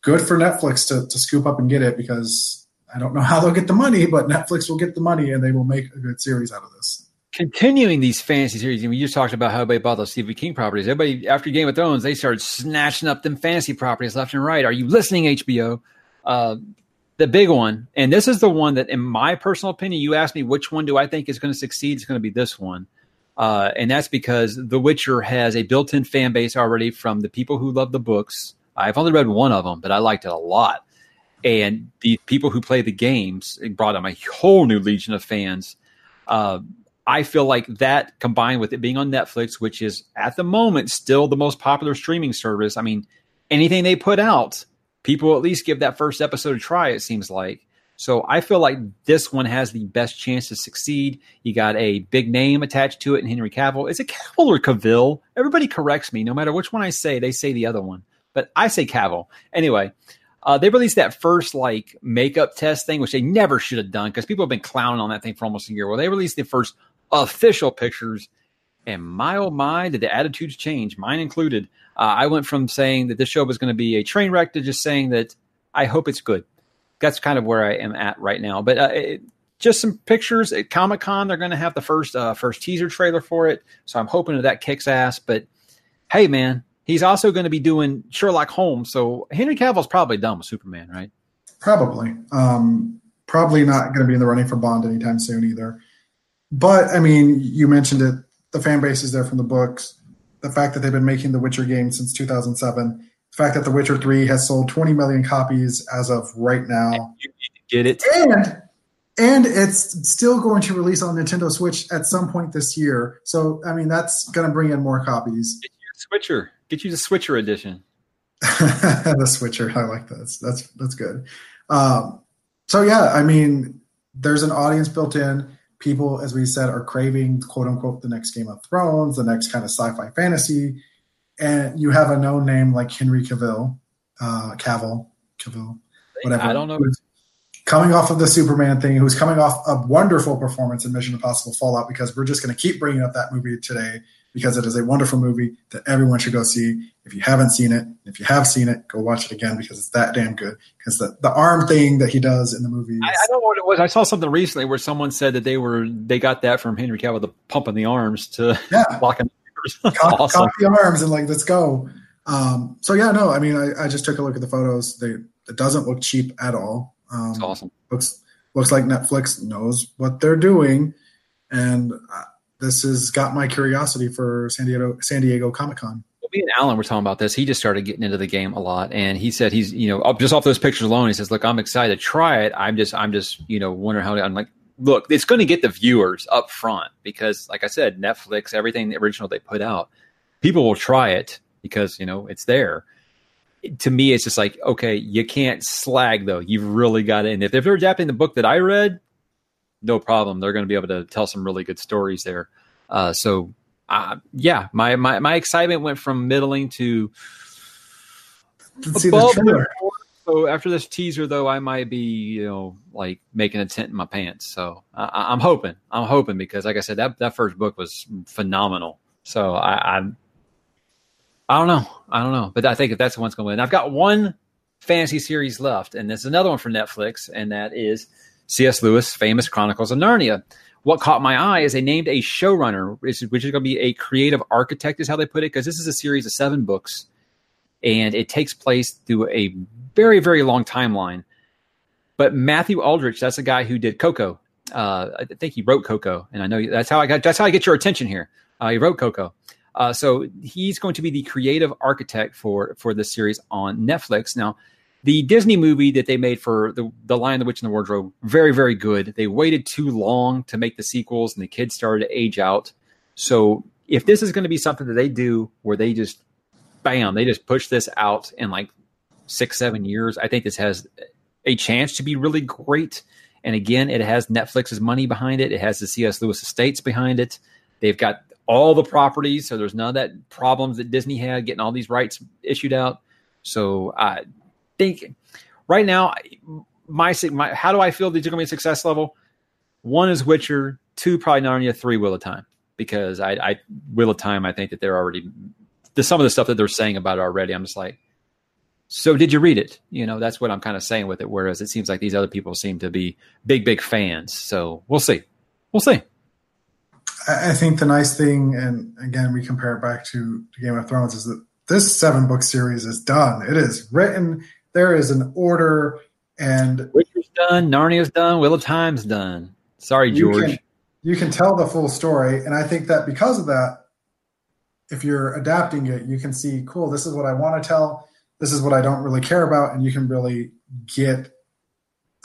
good for Netflix to, to scoop up and get it because I don't know how they'll get the money, but Netflix will get the money and they will make a good series out of this. Continuing these fantasy series, we just talked about how everybody bought those Stephen King properties. Everybody after Game of Thrones, they started snatching up them fantasy properties left and right. Are you listening, HBO? Uh, the big one, and this is the one that, in my personal opinion, you asked me which one do I think is going to succeed. It's going to be this one. Uh, and that's because The Witcher has a built-in fan base already from the people who love the books. I've only read one of them, but I liked it a lot. And the people who play the games it brought them a whole new legion of fans. Uh, I feel like that combined with it being on Netflix, which is at the moment still the most popular streaming service. I mean, anything they put out, people at least give that first episode a try. It seems like. So I feel like this one has the best chance to succeed. You got a big name attached to it in Henry Cavill. Is it Cavill or Cavill? Everybody corrects me. No matter which one I say, they say the other one. But I say Cavill. Anyway, uh, they released that first like makeup test thing, which they never should have done because people have been clowning on that thing for almost a year. Well, they released the first official pictures, and my oh my, did the attitudes change, mine included. Uh, I went from saying that this show was going to be a train wreck to just saying that I hope it's good that's kind of where I am at right now. But uh, it, just some pictures at Comic Con. They're going to have the first uh, first teaser trailer for it, so I'm hoping that that kicks ass. But hey, man, he's also going to be doing Sherlock Holmes, so Henry Cavill's probably done with Superman, right? Probably. Um, probably not going to be in the running for Bond anytime soon either. But I mean, you mentioned it. The fan base is there from the books. The fact that they've been making the Witcher game since 2007 the fact that The Witcher 3 has sold 20 million copies as of right now. Get it? And and it's still going to release on Nintendo Switch at some point this year. So I mean that's going to bring in more copies. Get you Switcher. Get you the Switcher edition. the Switcher. I like that. That's that's, that's good. Um, so yeah, I mean, there's an audience built in. People, as we said, are craving quote unquote the next Game of Thrones, the next kind of sci-fi fantasy and you have a known name like Henry Cavill, uh, Cavill, Cavill, whatever. I don't know. Coming off of the Superman thing, who's coming off a wonderful performance in Mission Impossible Fallout, because we're just going to keep bringing up that movie today because it is a wonderful movie that everyone should go see. If you haven't seen it, if you have seen it, go watch it again because it's that damn good. Because the, the arm thing that he does in the movie, I, I, don't know what it was. I saw something recently where someone said that they were they got that from Henry Cavill, the pump in the arms to yeah. lock him cock, awesome. cock the arms and like let's go. Um, so yeah, no, I mean, I, I, just took a look at the photos. They it doesn't look cheap at all. Um, That's awesome. Looks looks like Netflix knows what they're doing, and this has got my curiosity for San Diego San Diego Comic Con. Well, me and Alan were talking about this. He just started getting into the game a lot, and he said he's you know just off those pictures alone. He says, "Look, I'm excited to try it. I'm just I'm just you know wondering how to, I'm like look, it's going to get the viewers up front because, like I said, Netflix, everything original they put out, people will try it because you know it's there. To me, it's just like okay, you can't slag though. You've really got it. And if they're adapting the book that I read, no problem. They're going to be able to tell some really good stories there. Uh, so, uh, yeah, my, my my excitement went from middling to above so after this teaser, though, I might be, you know, like making a tent in my pants. So I, am hoping, I'm hoping because, like I said, that that first book was phenomenal. So I, I'm, I don't know, I don't know, but I think if that's the one's going to win. I've got one fantasy series left, and there's another one for Netflix, and that is C.S. Lewis' famous Chronicles of Narnia. What caught my eye is they named a showrunner, which is going to be a creative architect, is how they put it, because this is a series of seven books, and it takes place through a very, very long timeline. But Matthew Aldrich, that's the guy who did Coco. Uh, I think he wrote Coco, and I know that's how I got. That's how I get your attention here. Uh, he wrote Coco, uh, so he's going to be the creative architect for for this series on Netflix. Now, the Disney movie that they made for the the Lion, the Witch, and the Wardrobe, very very good. They waited too long to make the sequels, and the kids started to age out. So if this is going to be something that they do where they just bam, they just push this out in like six, seven years, I think this has a chance to be really great. And again, it has Netflix's money behind it. It has the C.S. Lewis estates behind it. They've got all the properties, so there's none of that problems that Disney had getting all these rights issued out. So I think right now, my, my how do I feel these are going to be success level? One is Witcher, two probably Narnia, three Wheel of Time because I, I Wheel of Time. I think that they're already the some of the stuff that they're saying about it already. I'm just like, so did you read it? You know, that's what I'm kind of saying with it. Whereas it seems like these other people seem to be big, big fans. So we'll see. We'll see. I think the nice thing, and again, we compare it back to, to Game of Thrones, is that this seven book series is done. It is written. There is an order And Witcher's done, Narnia's done, Wheel of Time's done. Sorry, you George. can, you can tell the full story. And I think that because of that, if you're adapting it, you can see, cool, this is what I want to tell. This is what I don't really care about. And you can really get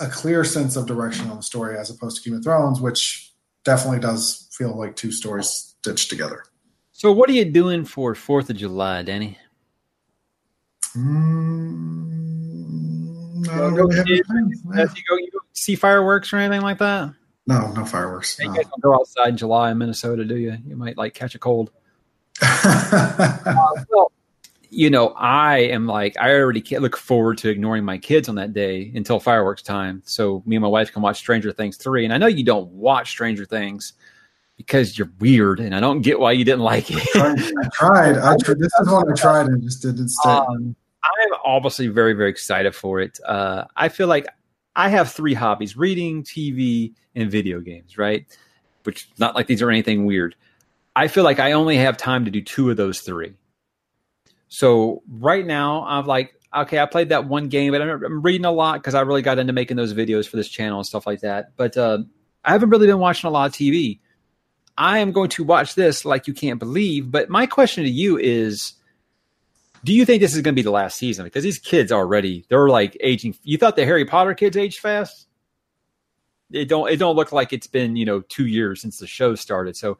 a clear sense of direction on the story as opposed to Game of Thrones, which definitely does feel like two stories stitched together. So, what are you doing for Fourth of July, Danny? Mm, I don't really have you, any plans. you go, you go see fireworks or anything like that? No, no fireworks. You guys don't go outside in July in Minnesota, do you? You might like catch a cold. well, you know, I am like, I already can't look forward to ignoring my kids on that day until fireworks time. So me and my wife can watch Stranger Things 3. And I know you don't watch Stranger Things because you're weird, and I don't get why you didn't like it. I tried. I tried. This is one I tried and just didn't stay. Um, I'm obviously very, very excited for it. Uh, I feel like I have three hobbies reading, TV, and video games, right? Which not like these are anything weird. I feel like I only have time to do two of those three. So right now, I'm like, okay, I played that one game, but I'm, I'm reading a lot because I really got into making those videos for this channel and stuff like that. But uh, I haven't really been watching a lot of TV. I am going to watch this like you can't believe. But my question to you is do you think this is going to be the last season? Because these kids already they're like aging. You thought the Harry Potter kids aged fast? It don't. It don't look like it's been you know two years since the show started. So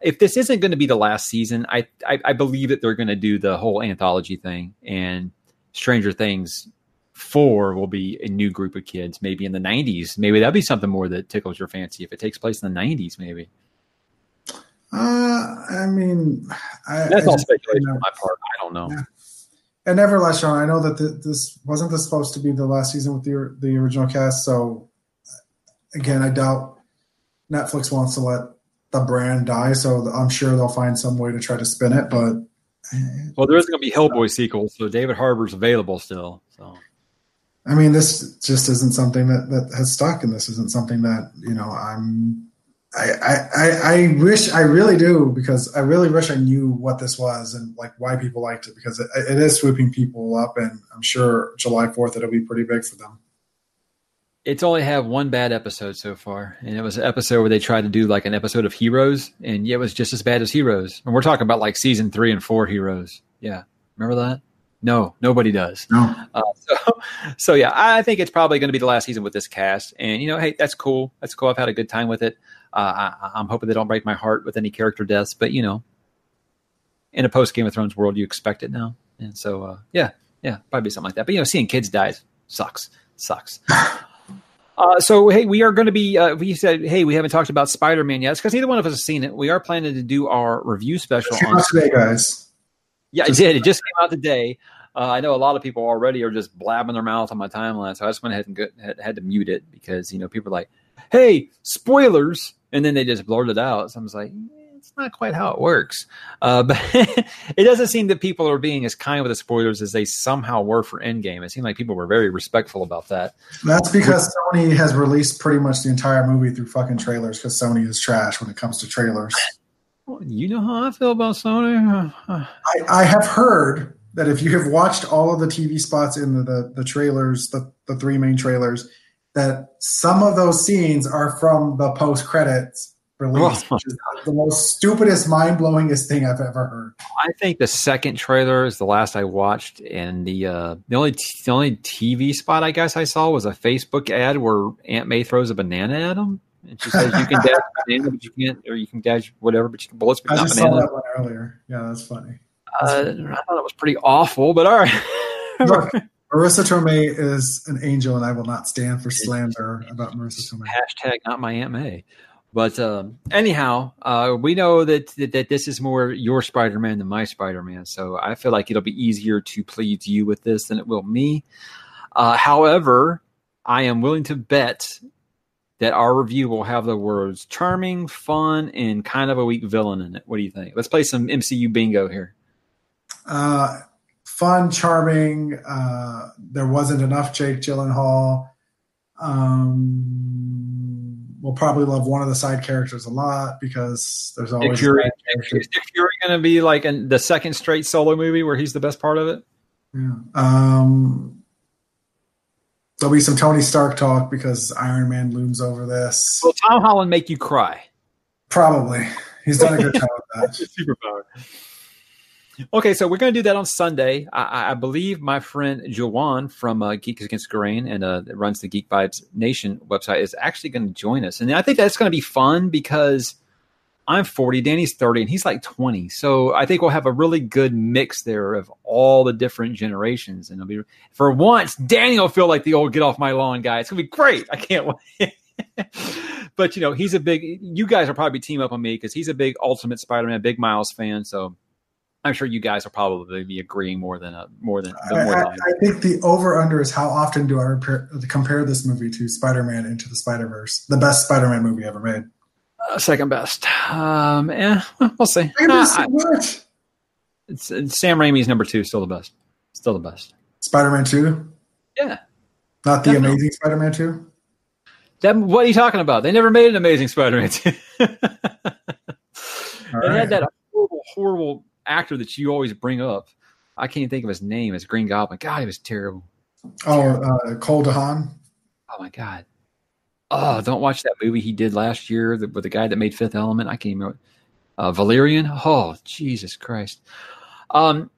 if this isn't going to be the last season, I I, I believe that they're going to do the whole anthology thing and Stranger Things four will be a new group of kids, maybe in the '90s. Maybe that'd be something more that tickles your fancy if it takes place in the '90s. Maybe Uh, I mean, I, that's I all speculation on my part. I don't know. Yeah. And never last shown. I know that the, this wasn't this supposed to be the last season with the the original cast. So again, I doubt Netflix wants to let the brand die. So I'm sure they'll find some way to try to spin it. But eh. Well, there is going to be Hellboy sequel, so David Harbour's available still. So I mean, this just isn't something that that has stuck, and this isn't something that you know I'm. I, I, I- wish I really do because I really wish I knew what this was and like why people liked it because it, it is swooping people up and I'm sure July 4th it'll be pretty big for them. it's only had one bad episode so far, and it was an episode where they tried to do like an episode of Heroes, and it was just as bad as Heroes. And we're talking about like season three and four Heroes. Yeah, remember that? No, nobody does. No, Uh, so, so yeah, I think it's probably going to be the last season with this cast, and you know, hey, that's cool. That's cool. I've had a good time with it. Uh, I, I'm hoping they don't break my heart with any character deaths, but you know, in a post Game of Thrones world, you expect it now, and so uh, yeah, yeah, probably something like that. But you know, seeing kids die sucks, sucks. Uh, so hey, we are going to be. Uh, we said, hey, we haven't talked about Spider Man yet because neither one of us has seen it. We are planning to do our review special on today, guys. yeah, it did. It just came out today. Uh, I know a lot of people already are just blabbing their mouth on my timeline, so I just went ahead and go, had, had to mute it because you know people are like, "Hey, spoilers," and then they just blurt it out. So I was like, eh, "It's not quite how it works." Uh, but it doesn't seem that people are being as kind with the spoilers as they somehow were for Endgame. It seemed like people were very respectful about that. That's because Sony has released pretty much the entire movie through fucking trailers because Sony is trash when it comes to trailers. Well, you know how I feel about Sony. I, I have heard that if you have watched all of the TV spots in the, the, the trailers, the, the three main trailers, that some of those scenes are from the post credits release, Oh. which is the most stupidest, mind blowingest thing I've ever heard. I think the second trailer is the last I watched, and the uh, the only the only TV spot I guess I saw was a Facebook ad where Aunt May throws a banana at him, and she says you can dash banana, but you can't, or you can dash whatever, but you can bullets, but I not just saw that one earlier. Yeah, that's funny. Uh, I thought it was pretty awful, but all right. Look, Marisa Tomei is an angel, and I will not stand for slander about Marisa Tomei. Hashtag not my Aunt May. But um, anyhow, uh, we know that, that that this is more your Spider Man than my Spider Man, so I feel like it'll be easier to please you with this than it will me. Uh, however, I am willing to bet that our review will have the words charming, fun, and kind of a weak villain in it. What do you think? Let's play some MCU bingo here. Uh, fun, charming. Uh, there wasn't enough Jake Gyllenhaal. Um, we'll probably love one of the side characters a lot because there's Nick always Fury, side Nick. Fury going to be like in the second straight solo movie where he's the best part of it? Yeah. Um, There'll be some Tony Stark talk because Iron Man looms over this. Will Tom Holland make you cry? Probably. He's done a good job with that. Superpower. Okay, so we're going to do that on Sunday. I, I believe my friend Joanne from uh, Geek Against Grain and uh, runs the Geek Vibes Nation website is actually going to join us, and I think that's going to be fun because I'm 40, Danny's 30, and he's like 20. So I think we'll have a really good mix there of all the different generations, and it'll be for once Danny will feel like the old get off my lawn guy. It's going to be great. I can't wait. but you know, he's a big. You guys will probably team up on me because he's a big Ultimate Spider-Man, big Miles fan. So I'm sure you guys will probably be agreeing more than a, more than. I, more I, than I think the over under is how often do I repair, compare this movie to Spider Man Into the Spider Verse, the best Spider Man movie ever made. uh, second best. Um, eh, we'll see. I Uh, so much. it's, it's Sam Raimi's number two, still the best. Still the best. Spider Man Two, Yeah. not the Definitely. Amazing Spider Man Two. That, what are you talking about? They never made an Amazing Spider-Man. 2. All It right. had that horrible, horrible actor that you always bring up. I can't think of his name as Green Goblin. God, he was terrible. Oh, uh, Cole DeHaan. Oh my God. Oh, don't watch that movie he did last year with the guy that made Fifth Element. I can't remember. Uh, Valerian. Oh, Jesus Christ. Um,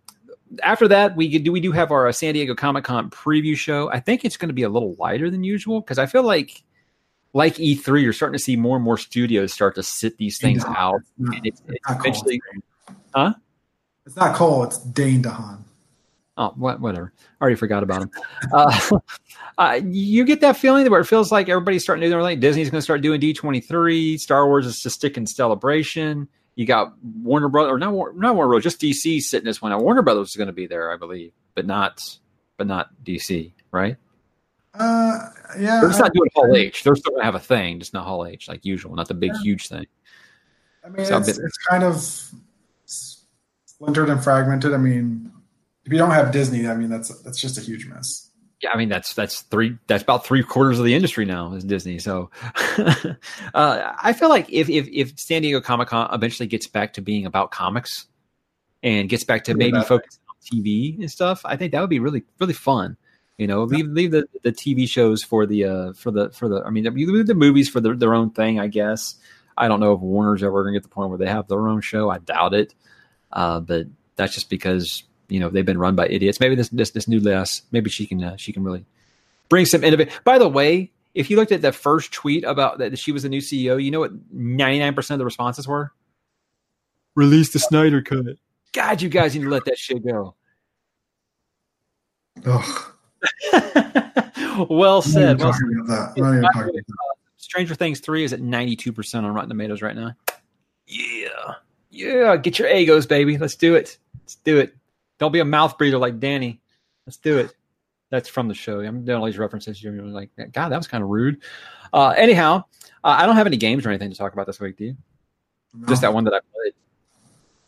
after that, we do we do have our uh, San Diego Comic Con preview show. I think it's going to be a little lighter than usual because I feel like, like E3, you're starting to see more and more studios start to sit these things Yeah. out. No, And it's, it's eventually, huh? It's not Cole. It's Dane DeHaan. Oh, whatever. I already forgot about him. Uh, uh, you get that feeling where it feels like everybody's starting to do like Disney's going to start doing D23. Star Wars is to stick in celebration. You got Warner Brothers, or not, not Warner Brothers, just DC sitting this one out. Warner Brothers is going to be there, I believe, but not, but not DC, right? Uh, yeah. They're just not doing Hall H. They're still going to have a thing, just not Hall H, like usual, not the big, huge thing. I mean, So it's, I've it's kind of splintered and fragmented. I mean, if you don't have Disney, I mean, that's that's just a huge mess. Yeah, I mean that's that's three that's about three quarters of the industry now is Disney. So uh, I feel like if if if San Diego Comic Con eventually gets back to being about comics and gets back to Yeah, maybe focusing on TV and stuff, I think that would be really really fun. You know, leave leave the, the TV shows for the uh for the for the I mean leave the movies for their, their own thing, I guess. I don't know if Warner's ever going to get to the point where they have their own show. I doubt it. Uh, but that's just because you know they've been run by idiots. Maybe this this this new Les, maybe she can uh, she can really bring some innovation. By the way, if you looked at the first tweet about that she was the new CEO, you know what ninety nine percent of the responses were? Release the Snyder cut. God, you guys need to let that shit go. Ugh. well I'm not even said. Well, talking about that. Not even talking about that. Stranger Things three is at ninety two percent on Rotten Tomatoes right now. Yeah, yeah. Get your Eggos, baby. Let's do it. Let's do it. Don't be a mouth breather like Danny. Let's do it. That's from the show. I'm doing all these references. You're like, God, that was kind of rude. Uh, anyhow, uh, I don't have any games or anything to talk about this week. Do you? Just that one that I played.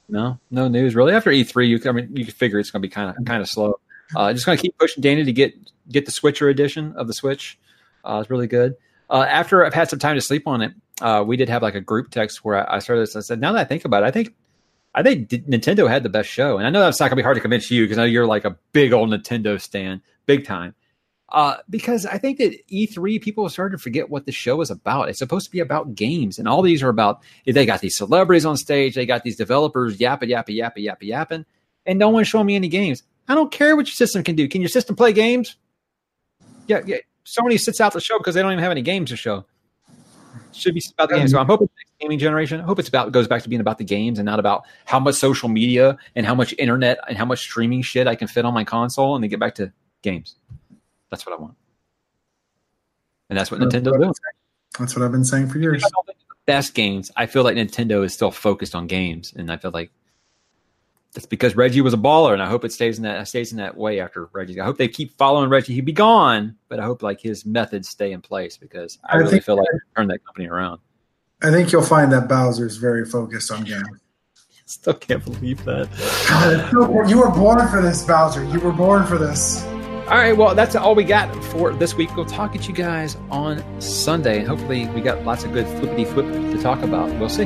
No, no news really. After E3, you can, I mean, you can figure it's going to be kind of kind of slow. Uh, just going to keep pushing Danny to get get the Switcher edition of the Switch. Uh, it's really good. Uh, after I've had some time to sleep on it, uh, we did have like a group text where I, I started. I said, now that I think about it, I think I think Nintendo had the best show, and I know that's not going to be hard to convince you because I know you're like a big old Nintendo stan, big time. Uh, because I think that E3 people have started to forget what the show is about. It's supposed to be about games, and all these are about. They got these celebrities on stage, they got these developers yapping, yapping, yapping, yapping, yapping, and no one's showing me any games. I don't care what your system can do. Can your system play games? Yeah, yeah. Sony sits out the show because they don't even have any games to show. Should be about the games. So I'm hoping next gaming generation. I hope it's about goes back to being about the games and not about how much social media and how much internet and how much streaming shit I can fit on my console, and then get back to games. That's what I want, and that's what Nintendo's doing. That's what I've been saying for years. I don't think it's the best games. I feel like Nintendo is still focused on games, and I feel like that's because Reggie was a baller, and I hope it stays in that stays in that way after Reggie. I hope they keep following Reggie. He'd be gone, but I hope like his methods stay in place because I, I really think- feel like turn that company around. I think you'll find that Bowser's very focused on games. Still can't believe that. God, you were born for this, Bowser. You were born for this. All right, well, that's all we got for this week. We'll talk at you guys on Sunday, and hopefully, we got lots of good flippity flip to talk about. We'll see.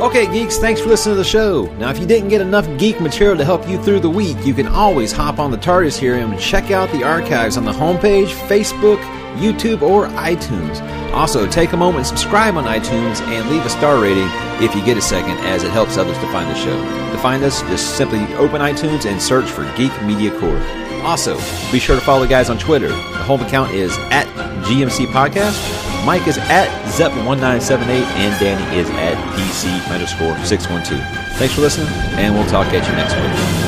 Okay, geeks, thanks for listening to the show. Now, if you didn't get enough geek material to help you through the week, you can always hop on the TARDIS here and check out the archives on the homepage, Facebook, YouTube, or iTunes. Also, take a moment subscribe on iTunes and leave a star rating if you get a second, as it helps others to find the show. To find us, just simply open iTunes and search for Geek Media Corps. Also, be sure to follow the guys on Twitter. The home account is at GMC Podcast. Mike is at Zepp1978, and Danny is at DC underscore 612. Thanks for listening, and we'll talk at you next week.